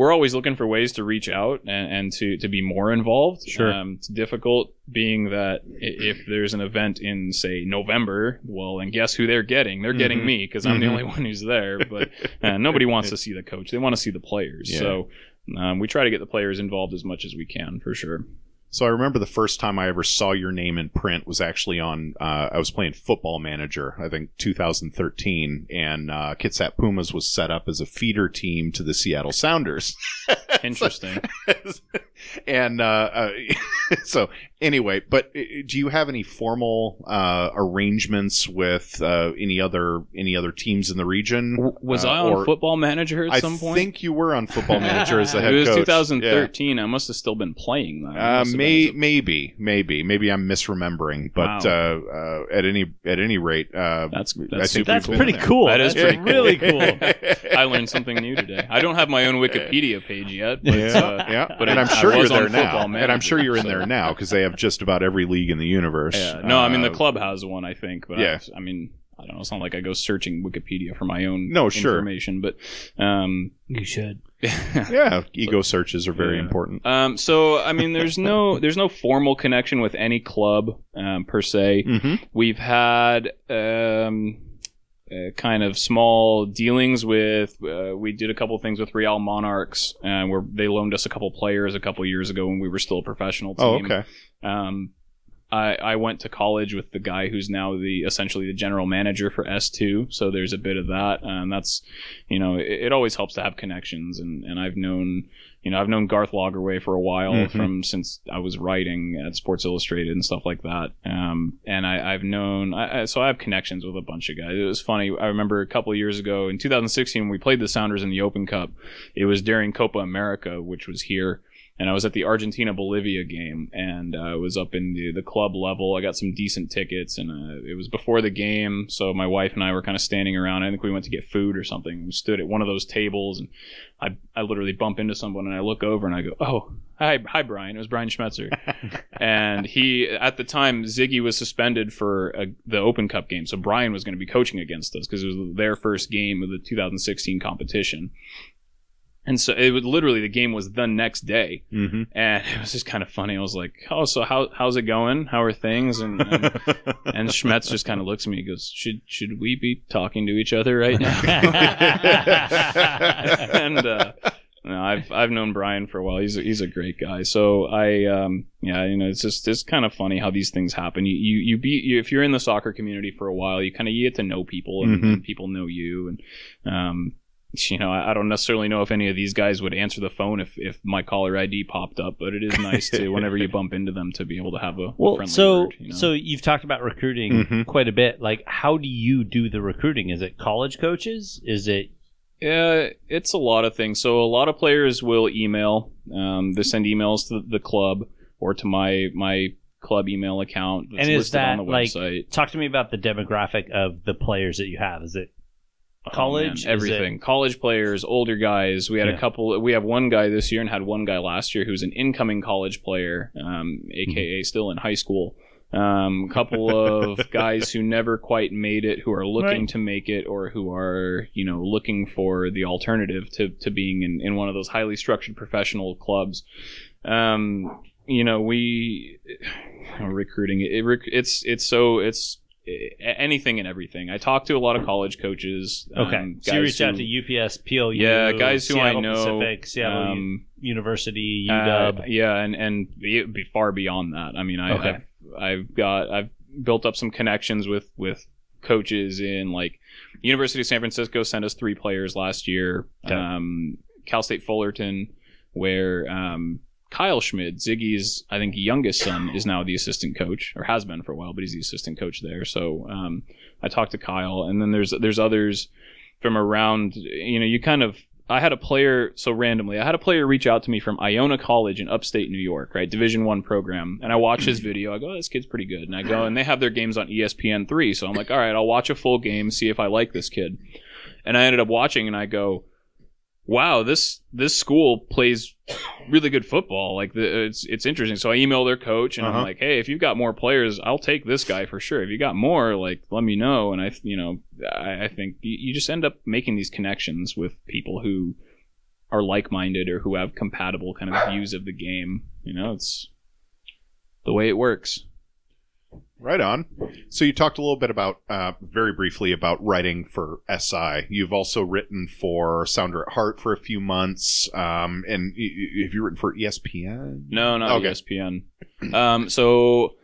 we're always looking for ways to reach out and, and to, to be more involved. Sure. Um, it's difficult being that if there's an event in, say, November, well, and guess who they're getting? They're getting Mhm. me because I'm the Mhm. only one who's there. But uh, nobody wants to see the coach. They want to see the players. Yeah. So um, we try to get the players involved as much as we can, for sure. So I remember the first time I ever saw your name in print was actually on. Uh, I was playing Football Manager, I think 2013, and uh, Kitsap Pumas was set up as a feeder team to the Seattle Sounders. Interesting. and uh, uh, so anyway, but uh, do you have any formal uh, arrangements with uh, any other any other teams in the region? Was I on Football Manager at I some point? I think you were on Football Manager as the head coach. it was coach. 2013. I must have still been playing then. It must have been may, maybe, maybe, maybe I'm misremembering, but Wow. uh, uh, at any at any rate, uh, That's I that's think That's we've cool. been pretty there. cool. That is That's pretty cool. really cool. I learned something new today. I don't have my own Wikipedia page yet, but yeah, uh, yeah. but and I- I'm sure you're was there now, Football and I'm sure you're in so- there now because they have just about every league in the universe. yeah. No, I mean the Uh, club has one, I think, but yeah. I've- I mean. I don't know. It's not like I go searching Wikipedia for my own No, sure. information, but um, You should. Yeah, ego searches are very Yeah. important. um, so I mean, there's no there's no formal connection with any club um, per se. Mm-hmm. We've had um, uh, kind of small dealings with. Uh, we did a couple things with Real Monarchs, uh, where they loaned us a couple players a couple years ago when we were still a professional team. Oh, okay. Um, I, I went to college with the guy who's now the essentially the general manager for S2. So there's a bit of that. And that's, you know, it, it always helps to have connections. And, and I've known, you know, I've known Garth Lagerwey for a while Mhm. from since I was writing at Sports Illustrated and stuff like that. Um, and I, I've known, I, I, so I have connections with a bunch of guys. It was funny. I remember a couple of years ago in 2016 when we played the Sounders in the Open Cup. It was during Copa America, which was here and I was at the Argentina Bolivia game, and uh, I was up in the, the club level. I got some decent tickets, and uh, it was before the game, so my wife and I were kind of standing around. I think we went to get food or something. We stood at one of those tables, and I I literally bump into someone, and I look over, and I go, "Oh, hi, hi, Brian." It was Brian Schmetzer, and he at the time Sigi was suspended for a, the Open Cup game, so Brian was going to be coaching against us because it was their first game of the 2016 competition. And so it was literally the game was the next day, Mm-hmm. and it was just kind of funny. I was like, "Oh, so how how's it going? How are things?" And and, and Schmetz just kind of looks at me. and goes, "Should should we be talking to each other right now?" and uh, no, I've I've known Brian for a while. He's a, he's a great guy. So I um yeah, you know, it's just it's kind of funny how these things happen. You you you be you, if you're in the soccer community for a while, you kind of you get to know people and, Mhm. and people know you and um you know, I I don't necessarily know if any of these guys would answer the phone if, if my caller ID popped up, but it is nice to whenever you bump into them to be able to have a, a Well, friendly so word. You know? so you've talked about recruiting Mhm. quite a bit. Like, how do you do the recruiting? Is it college coaches? Is it Yeah, it's a lot of things. So a lot of players will email. Um, they send emails to the club or to my my club email account. That's And is listed on that, the like, talk to me about the demographic of the players that you have? Is it college? man, Is everything. College players, older guys. We had Yeah. a couple. We have one guy this year and had one guy last year who's an incoming college player, um, aka still in high school. Um, a couple of guys who never quite made it, who are looking Right. to make it, or who are you know looking for the alternative to to being in, in one of those highly structured professional clubs. Um, you know, we recruiting it, rec- it's it's so it's anything and everything. I talk to a lot of college coaches. Okay, um, so you reached out to UPS, PLU, yeah, guys who Seattle I know, Pacific, Seattle um, University, uh, UW. yeah, and and be far beyond that. I mean, I, Okay. I've, I've got I've built up some connections with with coaches in like University of San Francisco sent us three players last year. Okay. Um, Cal State Fullerton, where um, Kyle Schmid, Sigi's I think youngest son, is now the assistant coach or has been for a while, but he's the assistant coach there. So um, I talked to Kyle, and then there's there's others from around. You know, you kind of I had a player so randomly. I had a player reach out to me from Iona College in upstate New York, right, Division One program, and I watch his video. I go, oh, "This kid's pretty good," and I go, and they have their games on ESPN three, so I'm like, "All right, I'll watch a full game, see if I like this kid." And I ended up watching, and I go, "Wow, this this school plays really good football. Like the, it's it's interesting." So I email their coach, and Uh-huh. I'm like, "Hey, if you've got more players, I'll take this guy for sure. If you got more, like, let me know." And I, you know, I, I think you, you just end up making these connections with people who are like-minded or who have compatible kind of views of the game. You know, it's the way it works. Right on. So you talked a little bit about, uh, very briefly, about writing for SI. You've also written for Sounder at Heart for a few months, um, and y- y- have you written for ESPN? No, not Okay. ESPN. Um, so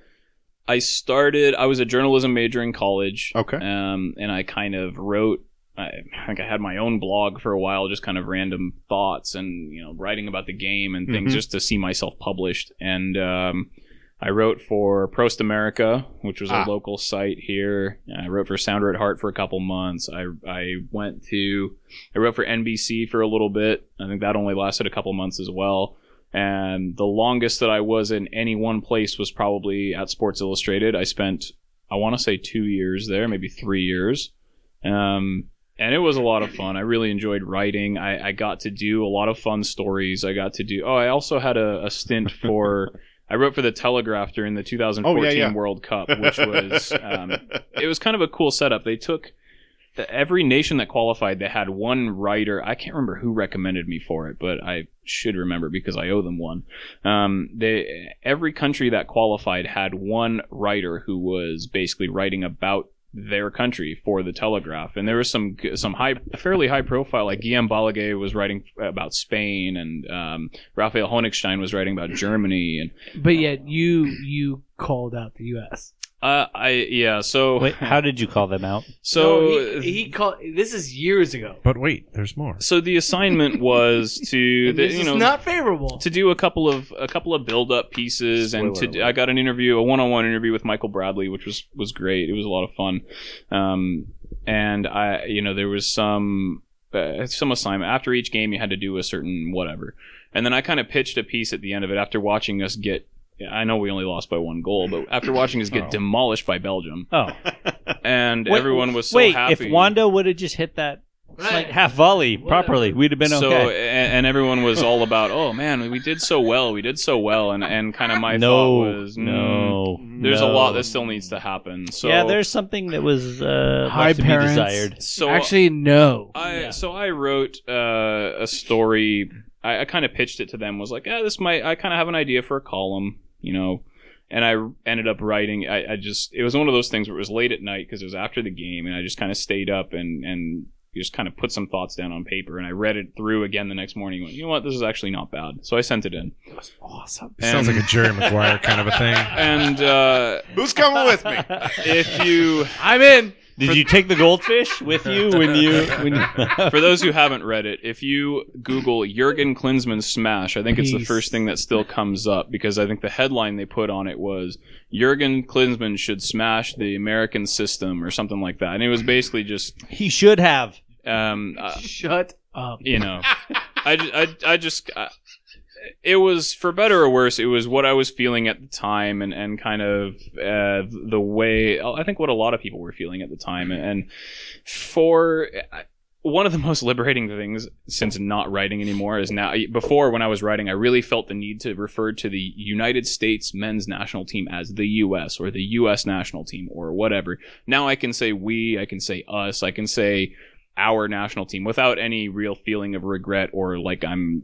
I started. I was a journalism major in college. Okay. Um, and I kind of wrote I, think I had my own blog for a while, just kind of random thoughts and you know writing about the game and things, Mhm. just to see myself published. And um, I wrote for Prost Amerika, which was Ah. a local site here. I wrote for Sounder at Heart for a couple months. I I went to I wrote for NBC for a little bit. I think that only lasted a couple months as well. And the longest that I was in any one place was probably at Sports Illustrated. I spent I want to say two years there, maybe three years. Um, and it was a lot of fun. I really enjoyed writing. I, I got to do a lot of fun stories. I got to do. Oh, I also had a, a stint for. I wrote for the Telegraph during the 2014 Oh, yeah, yeah. World Cup, which was um, it was kind of a cool setup. They took the, every nation that qualified. They had one writer. I can't remember who recommended me for it, but I should remember because I owe them one. Um, they every country that qualified had one writer who was basically writing about their country for the Telegraph, and there was some some high, fairly high profile. Like Guillem Balagué was writing about Spain, and um, Raphael Honigstein was writing about Germany, and But yet you you called out the U.S. uh, I yeah. So Wait, how did you call them out? so No, he, he called. This is years ago. But wait, there's more. so the assignment was to the, this you is know not favorable. to do a couple of a couple of build up pieces and Spoiler to alert. I got an interview a one on one interview with Michael Bradley which was was great it was a lot of fun um, and I you know there was some uh, some assignment after each game you had to do a certain whatever and then I kind of pitched a piece at the end of it after watching us get I know we only lost by one goal but after watching us get Oh. demolished by Belgium Oh, and Wait, everyone was so wait. happy If Wondo would have just hit that like half volley properly, we'd have been so okay. and, and everyone was all about oh man we did so well we did so well and and kind of my no, thought was mm, no, there's no. a lot that still needs to happen so yeah, there's something that was uh, High left to be parents. desired. so Actually, no. I Yeah. so I wrote uh, a story. I, I kind of pitched it to them. Was like, yeah, this might. I kind of have an idea for a column, you know. And I ended up writing. I, I just it was one of those things where it was late at night because it was after the game, and I just kind of stayed up and and just kind of put some thoughts down on paper. And I read it through again the next morning. and Went, you know what? This is actually not bad. So I sent it in. It was awesome. Sounds like a Jerry Maguire kind of a thing. And uh, Who's coming with me? if you I'm in. Did you take the goldfish with you when you when you? For those who haven't read it, if you Google Jurgen Klinsmann smash, I think it's the Peace. first thing that still comes up because I think the headline they put on it was Jurgen Klinsmann should smash the American system or something like that, and it was basically just, he should have. um, uh, Shut up. you know, I, I, I just. I, it was for better or worse. It was what I was feeling at the time, and, and kind of uh, the way I think what a lot of people were feeling at the time. And for one of the most liberating things since not writing anymore is now. Before, when I was writing, I really felt the need to refer to the United States men's national team as the U.S. or the U.S. national team or whatever. Now I can say we, I can say us, I can say our national team without any real feeling of regret or like I'm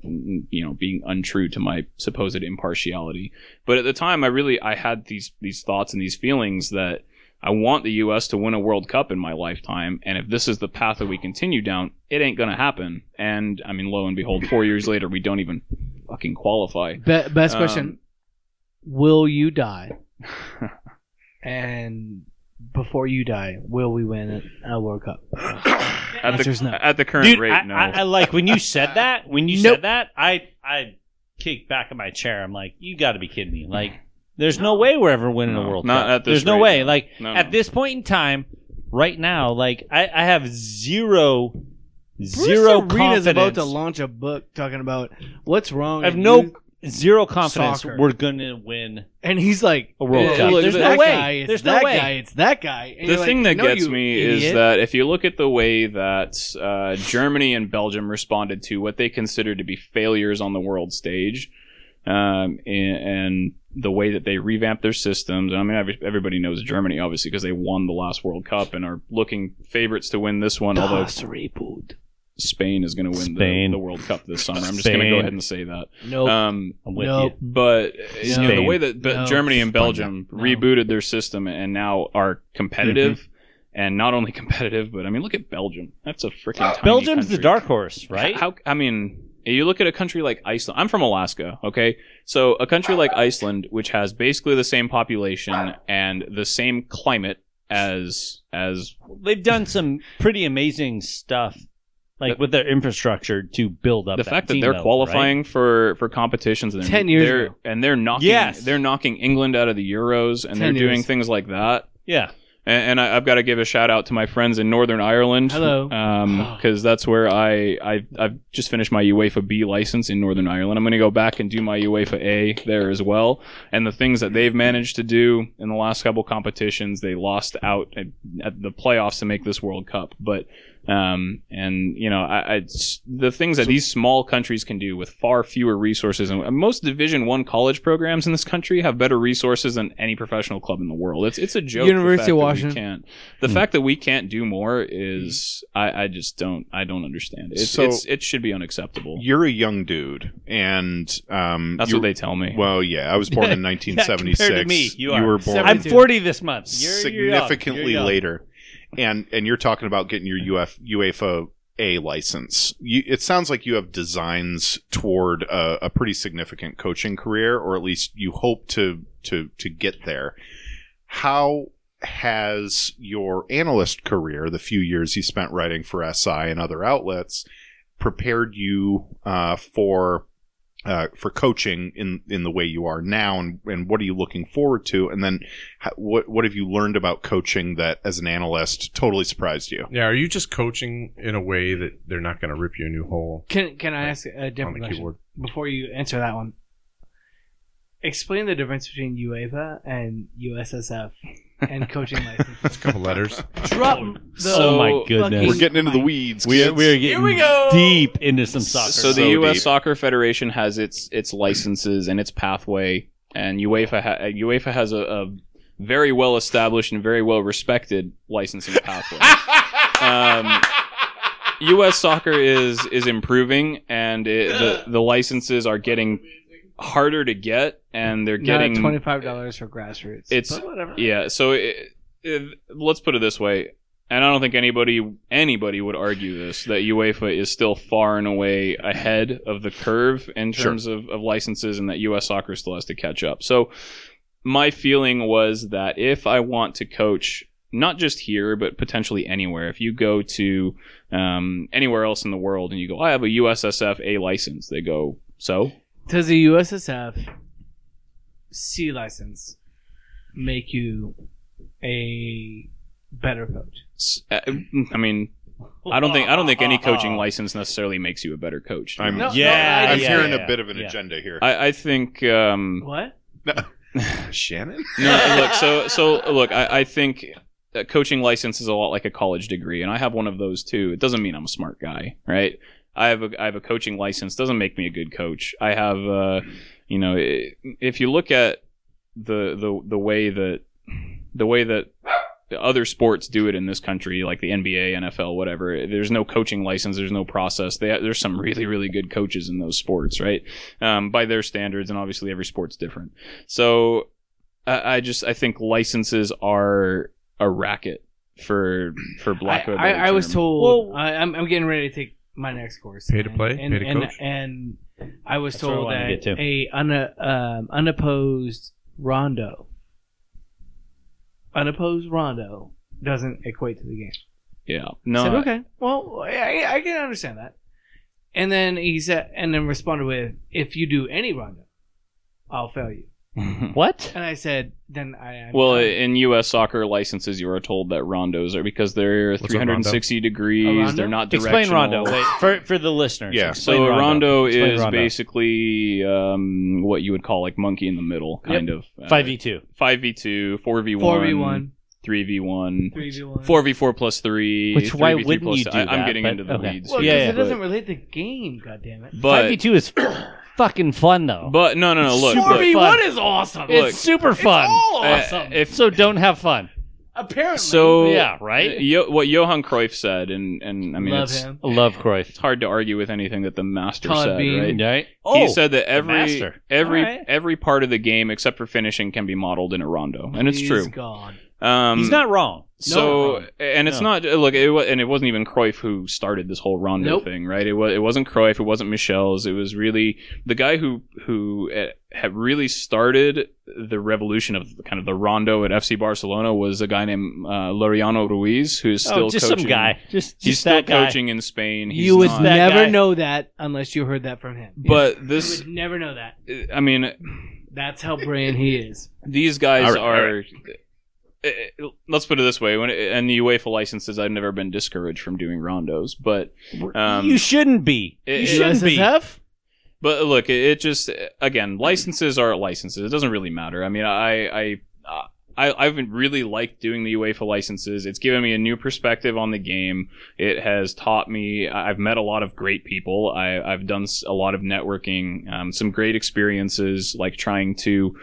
you know being untrue to my supposed impartiality. But at the time I really I had these these thoughts and these feelings that I want the US to win a World Cup in my lifetime and if this is the path that we continue down, it ain't going to happen. And I mean lo and behold 4 years later we don't even fucking qualify. Be- best Um, question: Will you die? and before you die, will we win a World Cup? At the, no. at the current Dude, rate I, no. I, I like when you said that. When you Nope. said that, I I kicked back in my chair. I'm like, you got to be kidding me! Like, there's no way we're ever winning No, a World not Cup. at this there's no way. no. Like No, at no. this point in time, right now, like I, I have zero, Bruce zero Arena's about to launch a book talking about what's wrong. I have no youth. Zero confidence Soccer. we're gonna win and he's like a World "Yeah, Cup. look, There's that no way. Guy, it's There's no that way. guy. It's that guy. And the you're thing like, that "No, gets you me idiot." is that if you look at the way that uh, Germany and Belgium responded to what they considered to be failures on the world stage, um, and, and the way that they revamped their systems. I mean, every- everybody knows Germany, obviously, because they won the last World Cup and are looking favorites to win this one. Although reboot. Spain is going to win the, Spain. the World Cup this summer. I'm just going to Spain. go ahead and say that. Nope. Um, I'm with Nope. you. but you know, the Spain. way that Be- No. Germany and Belgium No. rebooted their system and now are competitive, and not only competitive, but I mean, look at Belgium. That's a freaking tiny Belgium's the country. dark horse, right? How I mean, you look at a country like Iceland. I'm from Alaska, okay? So a country like Iceland, which has basically the same population and the same climate as as They've done some pretty amazing stuff, like with their infrastructure to build up the that fact that team, they're though, qualifying for for competitions and they're, 10 years they're, ago. and they're knocking Yes. they're knocking England out of the Euros and 10 they're doing things like that. Yeah, And, and I, I've got to give a shout out to my friends in Northern Ireland. Hello. Um, because that's where I, I I've just finished my UEFA B license in Northern Ireland. I'm going to go back and do my UEFA A there as well. And the things that they've managed to do in the last couple competitions, they lost out at, at the playoffs to make this World Cup. But um, and you know, I, I the things that these small countries can do with far fewer resources, and most Division One college programs in this country have better resources than any professional club in the world. It's it's a joke. the University fact of that we Washington. can't. The fact that we can't do more is I, I just don't I don't understand. It's, So- it's it should be unacceptable. You're a young dude, and um, That's what they tell me. Well, yeah, I was born in Yeah, 1976. compared to me, you are. were born I'm 40 this month. You're, you're young. significantly You're young. later, and and you're talking about getting your UF UEFA A license. You, it sounds like you have designs toward a, a pretty significant coaching career, or at least you hope to to to get there. How has your analyst career, the few years you spent writing for SI and other outlets, prepared you uh, for uh, for coaching in in the way you are now, and, and what are you looking forward to? And then, how, what what have you learned about coaching that, as an analyst, totally surprised you? Yeah, are you just coaching in a way that they're not going to rip you a new hole Can Can I ask a different question keyboard? before you answer that one? Explain the difference between UEFA and USSF and coaching licenses. It's a couple letters. Drop the So- oh my goodness. We're getting into the weeds. We're, kids. we're getting we go. deep into some soccer. So the So U.S. deep. Soccer Federation has its its licenses and its pathway, and UEFA ha- UEFA has a, a very well established and very well respected licensing pathway. um, U.S. soccer is is improving, and it, the the licenses are getting harder to get, and they're getting twenty five dollars for grassroots. It's- But whatever. yeah. So it, it, let's put it this way, and I don't think anybody anybody would argue this that UEFA is still far and away ahead of the curve in Sure. terms of, of licenses, and that U.S. soccer still has to catch up. So my feeling was that if I want to coach. Not just here, but potentially anywhere. If you go to um, anywhere else in the world and you go, I have a USSF A license, they go, so? Does the USSF C license make you a better coach? Uh, I mean, I don't think I don't think any coaching license necessarily makes you a better coach. I'm, No, Yeah, no, I I'm yeah, hearing yeah, a bit of an yeah. agenda here. I, I think um, What? Shannon? no. Look, so so look, I, I think a coaching license is a lot like a college degree, and I have one of those too. It doesn't mean I'm a smart guy, right? I have a I have a coaching license. Doesn't make me a good coach. I have, uh, you know, i- if you look at the the the way that the way that other sports do it in this country, like the NBA, NFL, whatever. There's no coaching license. There's no process. They, there's some really, really good coaches in those sports, right? Um, by their standards, and obviously every sport's different. So I, I just I think licenses are a racket for for black. I, better I was told Well- I, I'm, I'm getting ready to take my next course. Pay to play? and Pay to and, coach? and I was That's where I told wanna that to. a un, um, unopposed rondo, unopposed rondo doesn't equate to the game. Yeah. I No. said, okay, well, I, I can understand that. And then he said, and then responded with, if you do any rondo, I'll fail you. What? And I said, then I. I'm Well, done. in U.S. soccer licenses, you are told that rondos are because they're a 360 degrees. They're not Explain. Rondo. Wait, for, for the listeners. Yeah. explain So a rondo, Explain is Rondo. basically um, what you would call like monkey in the middle, kind of. Uh, 5v2. Five v two, four v one, four v one, three v one, three v one, four v four plus three. Which, why 3v3 wouldn't plus you do I, I'm getting But- into the okay. weeds. Well, Yeah, because yeah. it doesn't relate the game. God damn it. But 5v2 is fucking fun, though. but no no no look. Super look, Four v fun. one is awesome. Look, it's super fun. It's all uh, awesome. if so don't have fun. Apparently, so Yeah, right? Yo, what Johan Cruyff said, and and I mean love it's him. I love Cruyff. it's hard to argue with anything that the master Todd said, Bean. right? Right? he Oh, said that every every All right. every part of the game except for finishing can be modeled in a rondo, and it's He's true. Gone. Um, He's not wrong. So wrong. and it's No. not look it wa- and it wasn't even Cruyff who started this whole Rondo Nope. thing, right? It was it wasn't Cruyff, it wasn't Michels. It was really the guy who who uh, had really started the revolution of kind of the Rondo at FC Barcelona was a guy named uh, Laureano Ruiz, who's still oh, just coaching. some guy. Just, He's still that guy. coaching in Spain. He's you would not- never guy. know that unless you heard that from him. but you this, would never know that. I mean, That's how brilliant he is. these guys All right, are. eh, eh, Let's put it this way: when and the UEFA licenses, I've never been discouraged from doing rondos, but um, you shouldn't be. it- you shouldn't be. USSF? But look, it, it just again, licenses are licenses. It doesn't really matter. I mean, I I uh, I I've really liked doing the UEFA licenses. It's given me a new perspective on the game. It has taught me. I've met a lot of great people. I, I've done a lot of networking. Um, some great experiences, like trying to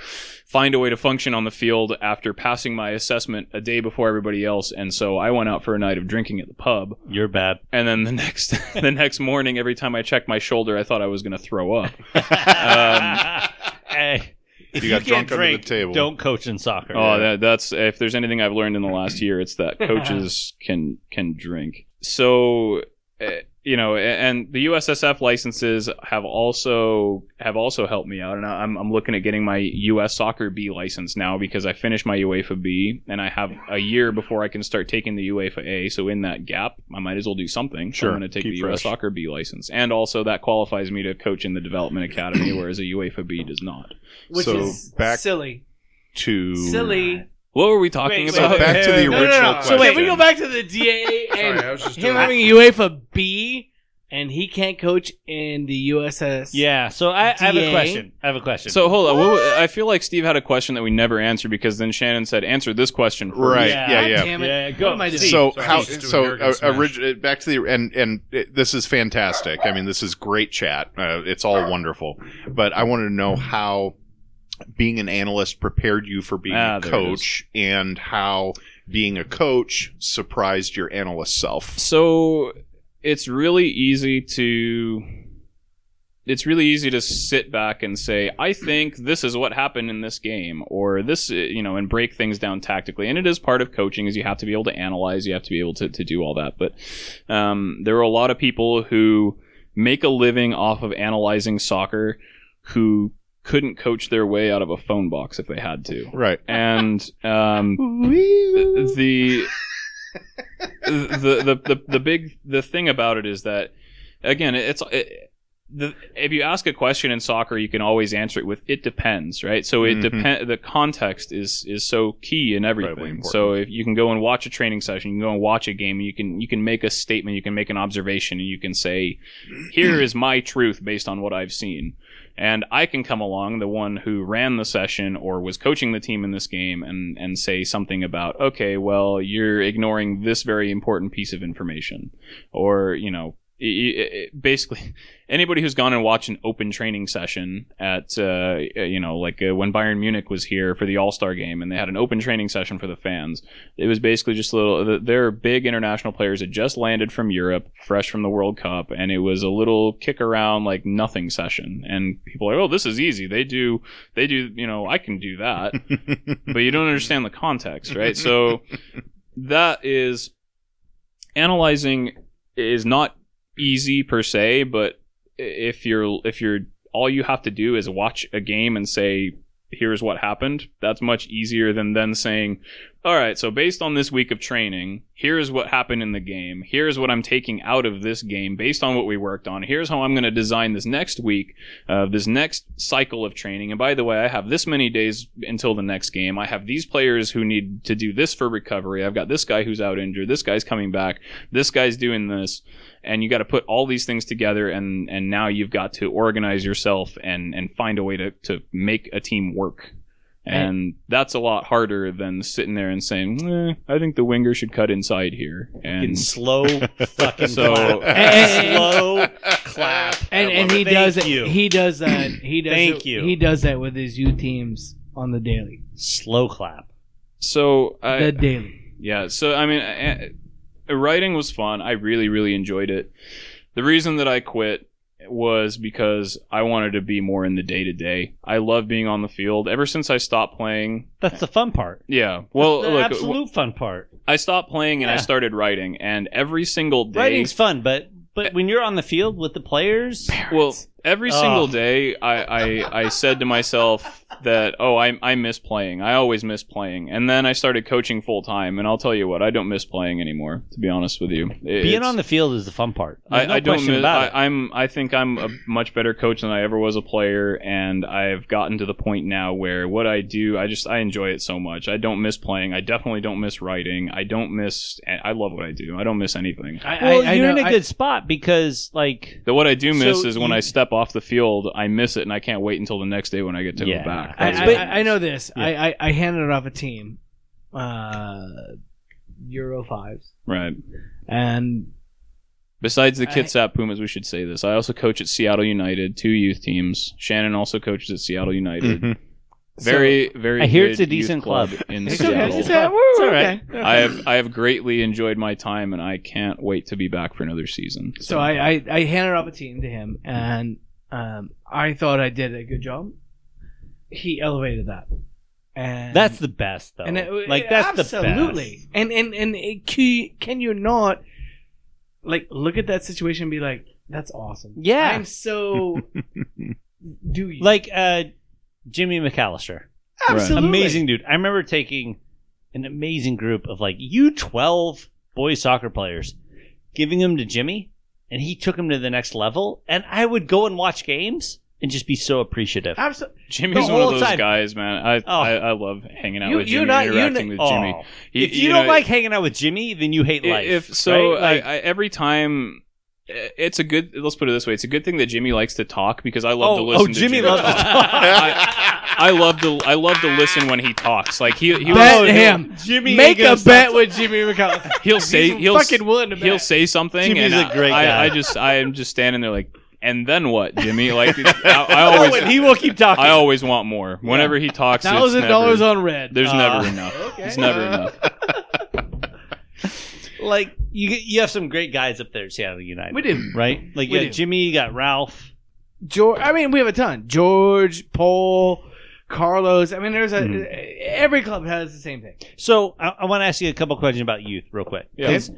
find a way to function on the field after passing my assessment a day before everybody else. And so I went out for a night of drinking at the pub. You're bad. And then the next the next morning, every time I checked my shoulder, I thought I was going to throw up. Um, hey, if You you, got can't drunk under the drink, table. don't coach in soccer. Oh, that, that's if there's anything I've learned in the last year, it's that coaches can can drink. So, uh, you know, and the USSF licenses have also have also helped me out, and I- I'm I'm looking at getting my US Soccer B license now because I finished my UEFA B, and I have a year before I can start taking the UEFA A. So in that gap, I might as well do something. So Sure. I'm going to take Keep the fresh. US Soccer B license, and also that qualifies me to coach in the development academy, whereas a UEFA B does not. Which So, is back- silly. To Silly. What were we talking Wait, about? wait, back to the No, no, original no. question. So wait, we go back to the DA and Sorry, I was just him doing having a UEFA B, and he can't coach in the USS. yeah. So I, I have a DA? question. I have a question. So hold on. What, wa- I feel like Steve had a question that we never answered because then Shannon said, "Answer this question first. Right. Yeah. Yeah. God Yeah. damn it. Yeah, go. What am I doing? So Sorry, how he's doing so arrogant uh, smash. orig- back to the and and it, this is fantastic. I mean, this is great chat. Uh, it's all wonderful. But I wanted to know how being an analyst prepared you for being Ah, a coach, and how being a coach surprised your analyst self. So it's really easy to. It's really easy to sit back and say, "I think this is what happened in this game," or this, you know, and break things down tactically. And it is part of coaching, is you have to be able to analyze, you have to be able to, to do all that. But um, there are a lot of people who make a living off of analyzing soccer, who couldn't coach their way out of a phone box if they had to. Right. and um, the, the the the the big the thing about it is that again it's it, the, if you ask a question in soccer you can always answer it with it depends right so it Mhm. depend the context is is so key in everything so if you can go and watch a training session you can go and watch a game you can you can make a statement you can make an observation and you can say here is my truth based on what I've seen and I can come along, the one who ran the session or was coaching the team in this game, and and say something about, okay, well, you're ignoring this very important piece of information, or you know, i- i- i- basically anybody who's gone and watched an open training session at uh, you know like uh, when Bayern Munich was here for the All Star game and they had an open training session for the fans. It was basically just a little. Their big international players had just landed from Europe, fresh from the World Cup, and it was a little kick around like nothing session. And people are, oh, this is easy. They do, they do. You know, I can do that, but you don't understand the context, right? So that is analyzing is not easy per se, but if you're if you're all you have to do is watch a game and say here's what happened that's much easier than then saying all right so based on this week of training here's what happened in the game. Here's what i'm taking out of this game based on what we worked on. Here's how i'm going to design this next week uh, this next cycle of training. And by the way i have this many days until the next game. I have these players who need to do this for recovery. I've got this guy who's out injured. This guy's coming back. This guy's doing this. And you got to put all these things together and and now you've got to organize yourself and and find a way to to make a team work and that's a lot harder than sitting there and saying eh, i think the winger should cut inside here Fucking and slow fucking So- clap. And- slow clap. and I and love he it. does Thank it. you. He does that. He does. Thank it- you. He does that with his U teams on the daily. slow clap. so I, The daily. yeah so i mean uh, uh, writing was fun i really really enjoyed it the reason that i quit was because I wanted to be more in the day to day. I love being on the field. Ever since I stopped playing, That's the fun part. yeah. Well, look absolute fun part. I stopped playing and I started writing, and every single day, Writing's fun, but but eh when you're on the field with the players, well, every single Oh. day, I, I I said to myself that oh, I I miss playing. I always miss playing, and then I started coaching full time, and I'll tell you what, I don't miss playing anymore. To be honest with you, being on the field is the fun part. I, no I don't. Miss, about it. I, I'm. I think I'm a much better coach than I ever was a player, and I've gotten to the point now where what I do, I just I enjoy it so much. I don't miss playing. I definitely don't miss writing. I don't miss. I love what I do. I don't miss anything. I, well, I, I you're know, in a I- good spot because like The what I do miss So is when you- I step off the field, I miss it, and I can't wait until the next day when I get to Yeah. go back. I, I, I, I know this. Yeah. I, I, I handed it off a team, uh, Euro fives, right. and Besides the Kitsap Pumas, we should say this. I also coach at Seattle United, two youth teams. Shannon also coaches at Seattle United. Mhm. Very, very. I hear good it's a decent club. in It's Seattle. okay. It's, okay. Woo, It's all right. okay. I have I have greatly enjoyed my time, and I can't wait to be back for another season. So I, I, I handed off a team to him, and um, I thought I did a good job. He elevated that, and that's the best though. and it- like that's absolutely. the best. And and and it, can, can you not like look at that situation and be like, "That's awesome." Yeah. I'm so. do you Like uh, Jimmy McAllister, absolutely amazing dude. I remember taking an amazing group of like U12 boys soccer players, giving them to Jimmy, and he took them to the next level. And I would go and watch games and just be so appreciative. Absolutely. Jimmy's one of those time. guys, man. I, Oh. I I love hanging out You- with you Jimmy, not- interacting not- with Jimmy. Oh. He- if you, know, don't like hanging out with Jimmy, then you hate life. if so, right? Like- I, I, every time. Eh, It's a good. Let's put it this way: it's a good thing that Jimmy likes to talk because I love Oh, to oh, listen. to Jimmy Jimmy loves to talk. I, I love to. I love to listen when he talks. Like he, he Bet will, him. Jimmy Make a bet stop- with Jimmy McCall. He'll say He's he'll fucking willing to bet. he'll say something, Jimmy's and a great I, guy. I just I am just standing there like, and then what, Jimmy? Like I, I Oh, always and he will keep talking. I always want more. Whenever he talks, it's Thousand never- dollars on red. There's Uh, never enough. okay. It's never enough. Like you you have some great guys up there at Seattle United. We do. right? Like We you do. Jimmy, you got Ralph. George. I mean, we have a ton. George, Paul, Carlos. I mean, there's a Hmm. every club has the same thing. So I, I want to ask you a couple questions about youth, real quick. Yeah. 'Cause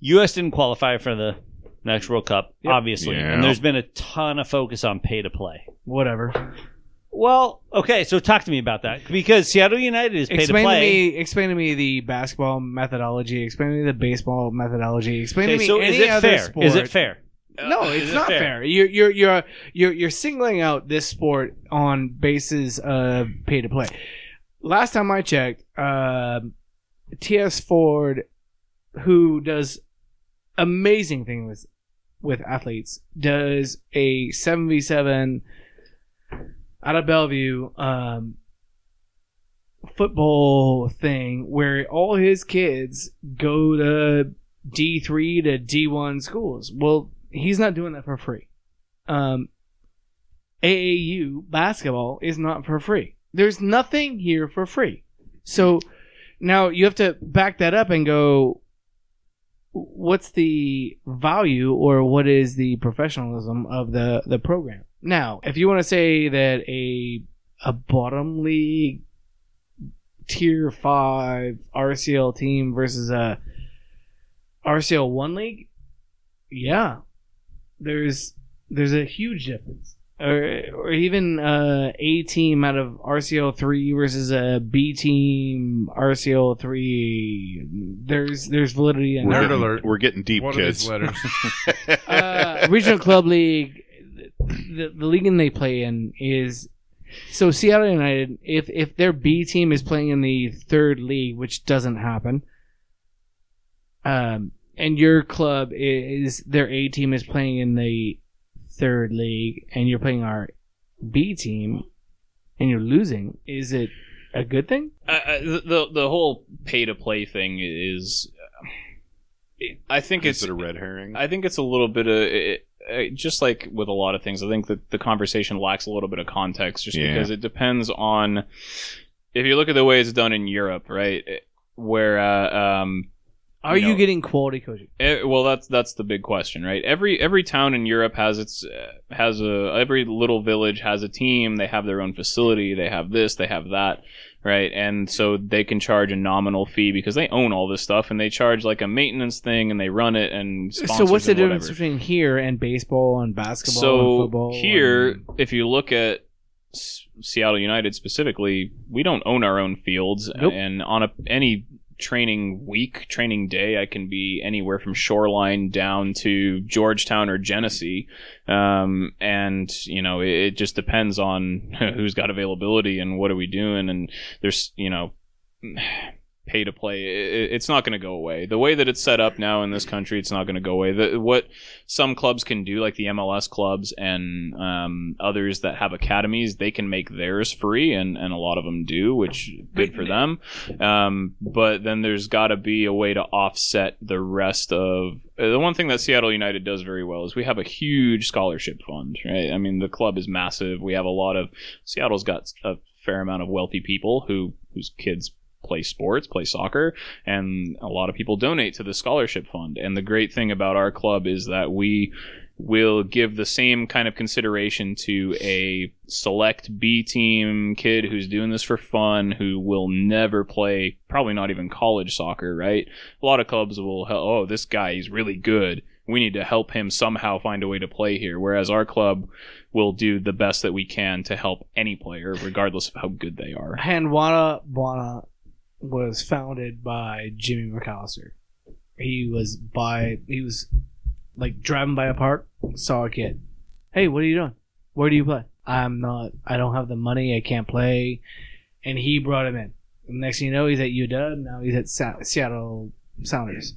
U.S. didn't qualify for the next World Cup, Yep. obviously, Yeah. and there's been a ton of focus on pay to play. Whatever. Well, okay, so talk to me about that because Seattle United is pay to Explain to, play. me. Explain to me the basketball methodology. Explain to me the baseball methodology. Explain Okay, to me so any is it other fair? sport. Is it fair? No, Is it's it not fair? fair. You're you're you're you're you're singling out this sport on basis of pay to play. Last time I checked, um T.S. Ford, who does amazing things with with athletes, does a seven v seven out of Bellevue um, football thing where all his kids go to D three to D one schools. Well, he's not doing that for free. Um, AAU basketball is not for free. There's nothing here for free. So now you have to back that up and go, what's the value or what is the professionalism of the the program? Now, if you want to say that a a bottom league tier five RCL team versus a RCL one league, yeah, there's there's a huge difference. Or, or even uh, a team out of RCL three versus a B team RCL three. There's there's validity in We're Nerd that. getting, alert. We're getting deep, What are kids. these letters? uh, regional club league, the, the league in they play in is so Seattle United. If if their B team is playing in the third league, which doesn't happen, um, and your club is their A team is playing in the third league, and you're playing our B team, and you're losing, is it a good thing? I, I, the the whole pay to play thing is. I think Is it's it a red herring? I think it's a little bit of it, it, just like with a lot of things. I think that the conversation lacks a little bit of context, just Yeah. because it depends on if you look at the way it's done in Europe, right? Where uh, um, Are you you, getting quality coaching? Eh, well, that's that's the big question, right? Every every town in Europe has its uh, has a every little village has a team. They have their own facility. They have this. They have that, right? And so they can charge a nominal fee because they own all this stuff, and they charge like a maintenance thing, and they run it and So what's the difference between here and baseball and basketball so and football? here, and- if you look at S- Seattle United specifically, we don't own our own fields, Nope. and on a any training week, training day, I can be anywhere from Shoreline down to Georgetown or Genesee, um, and you know it, it just depends on who's got availability and what are we doing, and there's you know. Pay to play, it, it's not going to go away. The way that it's set up now in this country, it's not going to go away. The, what some clubs can do, like the MLS clubs and um, others that have academies, they can make theirs free, and, and a lot of them do, which good for them. Um, but then there's got to be a way to offset the rest of uh, the one thing that Seattle United does very well is we have a huge scholarship fund, right? I mean, the club is massive. We have a lot of Seattle's got a fair amount of wealthy people who whose kids play sports, play soccer, and a lot of people donate to the scholarship fund. And the great thing about our club is that we will give the same kind of consideration to a select B team kid who's doing this for fun, who will never play, probably not even college soccer, right? A lot of clubs will, oh, this guy is really good. We need to help him somehow find a way to play here. Whereas our club will do the best that we can to help any player, regardless of how good they are. Handwalla Bwana was founded by Jimmy McAllister. He was by he was like driving by a park, saw a kid. Hey, what are you doing? Where do you play? I'm not. I don't have the money. I can't play. And he brought him in. And next thing you know, he's at UW. Now he's at Sa- Seattle Sounders.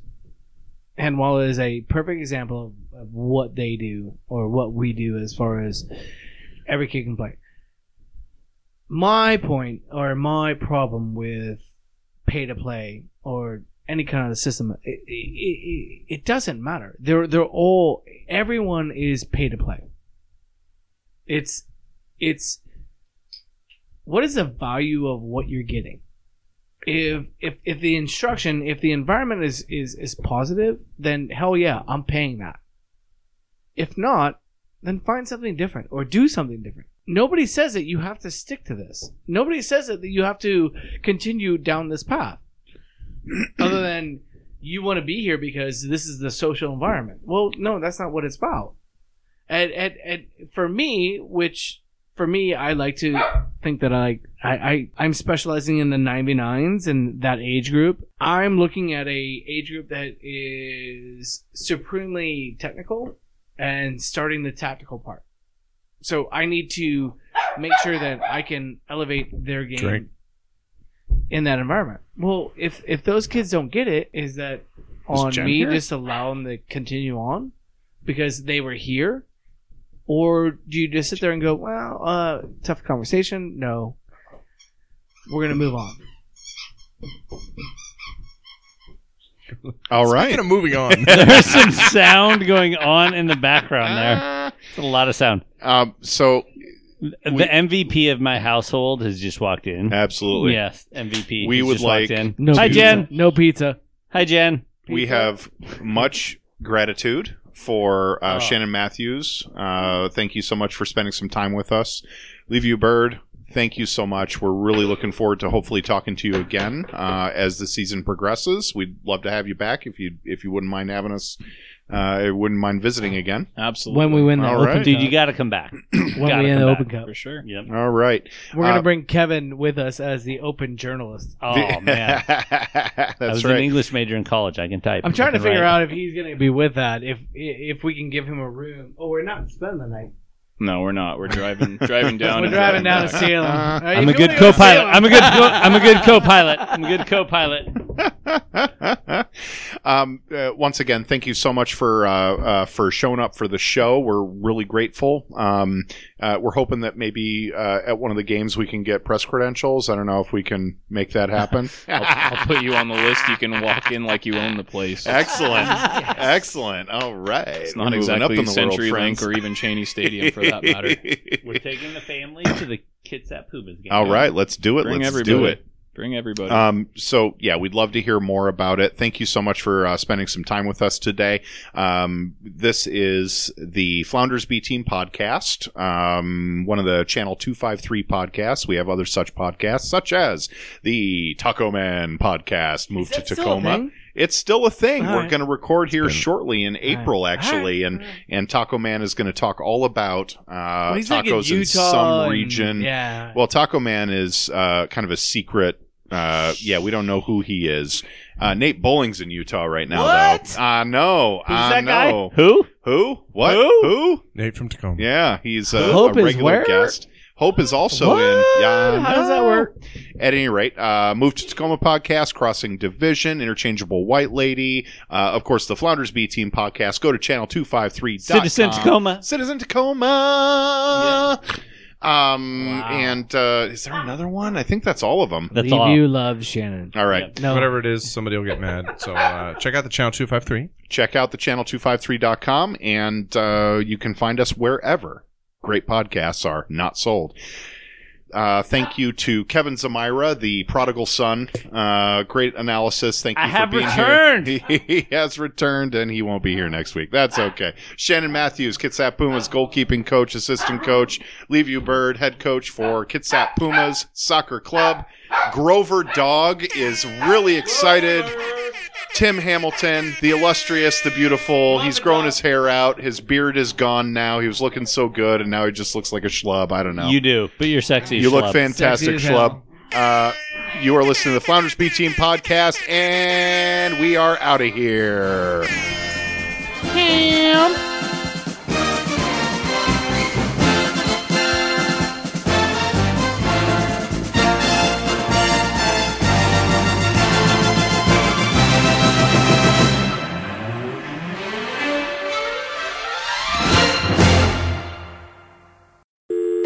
Handwalla is a perfect example of, of what they do or what we do as far as every kid can play my point or my problem with pay to play or any kind of system it, it, it, it doesn't matter. They're they're all everyone is pay to play. It's it's what is the value of what you're getting? If if if the instruction if the environment is is is positive then hell yeah i'm paying that. If not then find something different or do something different nobody says that you have to stick to this. Nobody says that you have to continue down this path. Other than you want to be here because this is the social environment. Well, no, that's not what it's about. And and, and for me, which for me, I like to think that I, I, I I'm specializing in the 99s and that age group. I'm looking at a age group that is supremely technical and starting the tactical part so I need to make sure that I can elevate their game Drink. in that environment. Well, if if those kids don't get it, is that on Jen me here? just allow them to continue on because they were here, or do you just sit there and go, "Well, uh, tough conversation"? No, we're gonna move on. All right. Speaking of moving on, There's some sound going on in the background there. It's a lot of sound. Um, so The MVP of my household has just walked in. absolutely, Yes, MVP. We would just like in. No Hi, pizza. Jen. No pizza. Hi, Jen. we have much gratitude for uh, Oh. Shannon Matthews. Uh, thank you so much for spending some time with us. Liviu Bird. Thank you so much. We're really looking forward to hopefully talking to you again uh, as the season progresses. We'd love to have you back if you if you wouldn't mind having us. Uh, wouldn't mind visiting again. Absolutely. When we win the All Open right. Dude, you got to come back. when gotta we win the. Open Cup. For sure. Yep. All right. We're gonna Uh, bring Kevin with us as the Open journalist. Oh man, that's I That's was an. English major in college. I can type. I'm trying to figure write. out if he's gonna be with that. If if we can give him a room. Oh, we're not spending the night. No, we're not. We're driving driving down. We're driving down to back. Salem. Uh, All right, I'm a good wanna go to co-pilot. I'm a good. I'm a good co-pilot. I'm a good co-pilot. um, uh, once again, thank you so much for uh, uh, for showing up for the show. We're really grateful. Um, uh, we're hoping that maybe uh, at one of the games we can get press credentials. I don't know if we can make that happen. I'll, I'll put you on the list. You can walk in like you own the place. Excellent, excellent. All right, It's We're not up exactly in the world, CenturyLink friends. or even Cheney Stadium for that matter. We're taking the family to the Kitsap Pumas game. All right, let's do it. Bring let's everybody. do it. Bring everybody. Um, so yeah, we'd love to hear more about it. Thank you so much for uh, spending some time with us today. Um, this is the Flounders B Team podcast, um, one of the Channel Two Five Three podcasts. We have other such podcasts, such as the Taco Man podcast, Move to that still a Tacoma. It's still a thing. All We're right. going to record here been- shortly in April, All right. actually, All right. and and Taco Man is going to talk all about uh, Well, he's like tacos in Utah some and- region. Yeah. Well, Taco Man is uh, kind of a secret. Uh, yeah, we don't know who he is. Uh, Nate Bowling's in Utah right now, What? though. I know. Who's I that guy? know. Who? Who? What? Who? Who? Nate from Tacoma. Yeah, he's uh, Hope a is regular where? guest. Hope is also What? in. Yeah, I How does that work? At any rate, uh, move to Tacoma podcast, Crossing Division, Interchangeable White Lady, uh, of course, the Flounders B Team podcast. Go to channel253.com. Citizen Tacoma. Citizen Tacoma. Um, Wow. and uh, is there another one? I think that's all of them. That's Leave all. you love Shannon. All right. No. Whatever it is, somebody will get mad. So uh, check out the channel 253. Check out the channel253.com and uh, you can find us wherever great podcasts are not sold. Uh, thank you to Kevin Zamira, the prodigal son. Uh, great analysis. Thank you I for have being returned. here. He, he has returned and he won't be here next week. That's okay. Shannon Matthews, Kitsap Pumas goalkeeping coach, assistant coach. Liviu Bird, head coach for Kitsap Pumas Soccer Club. Grover Dog is really excited. Tim Hamilton, the illustrious, the beautiful. He's grown his hair out. His beard is gone now. He was looking so good, and now he just looks like a schlub. I don't know. You do, but you're sexy. You look schlub. fantastic, Sexy as schlub. Uh, you are listening to the Flounders B Team podcast, and we are out of here.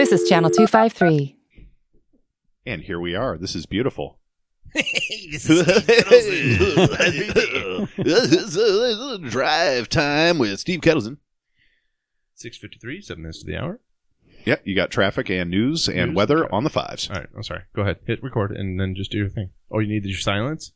This is Channel 253. And here we are. This is beautiful. this is Drive time with Steve Kettleson. 653, 7 minutes to the hour. Yeah, you got traffic and news and News. weather on the fives. All right, I'm sorry. Go ahead. Hit record and then just do your thing. Oh, you need your silence?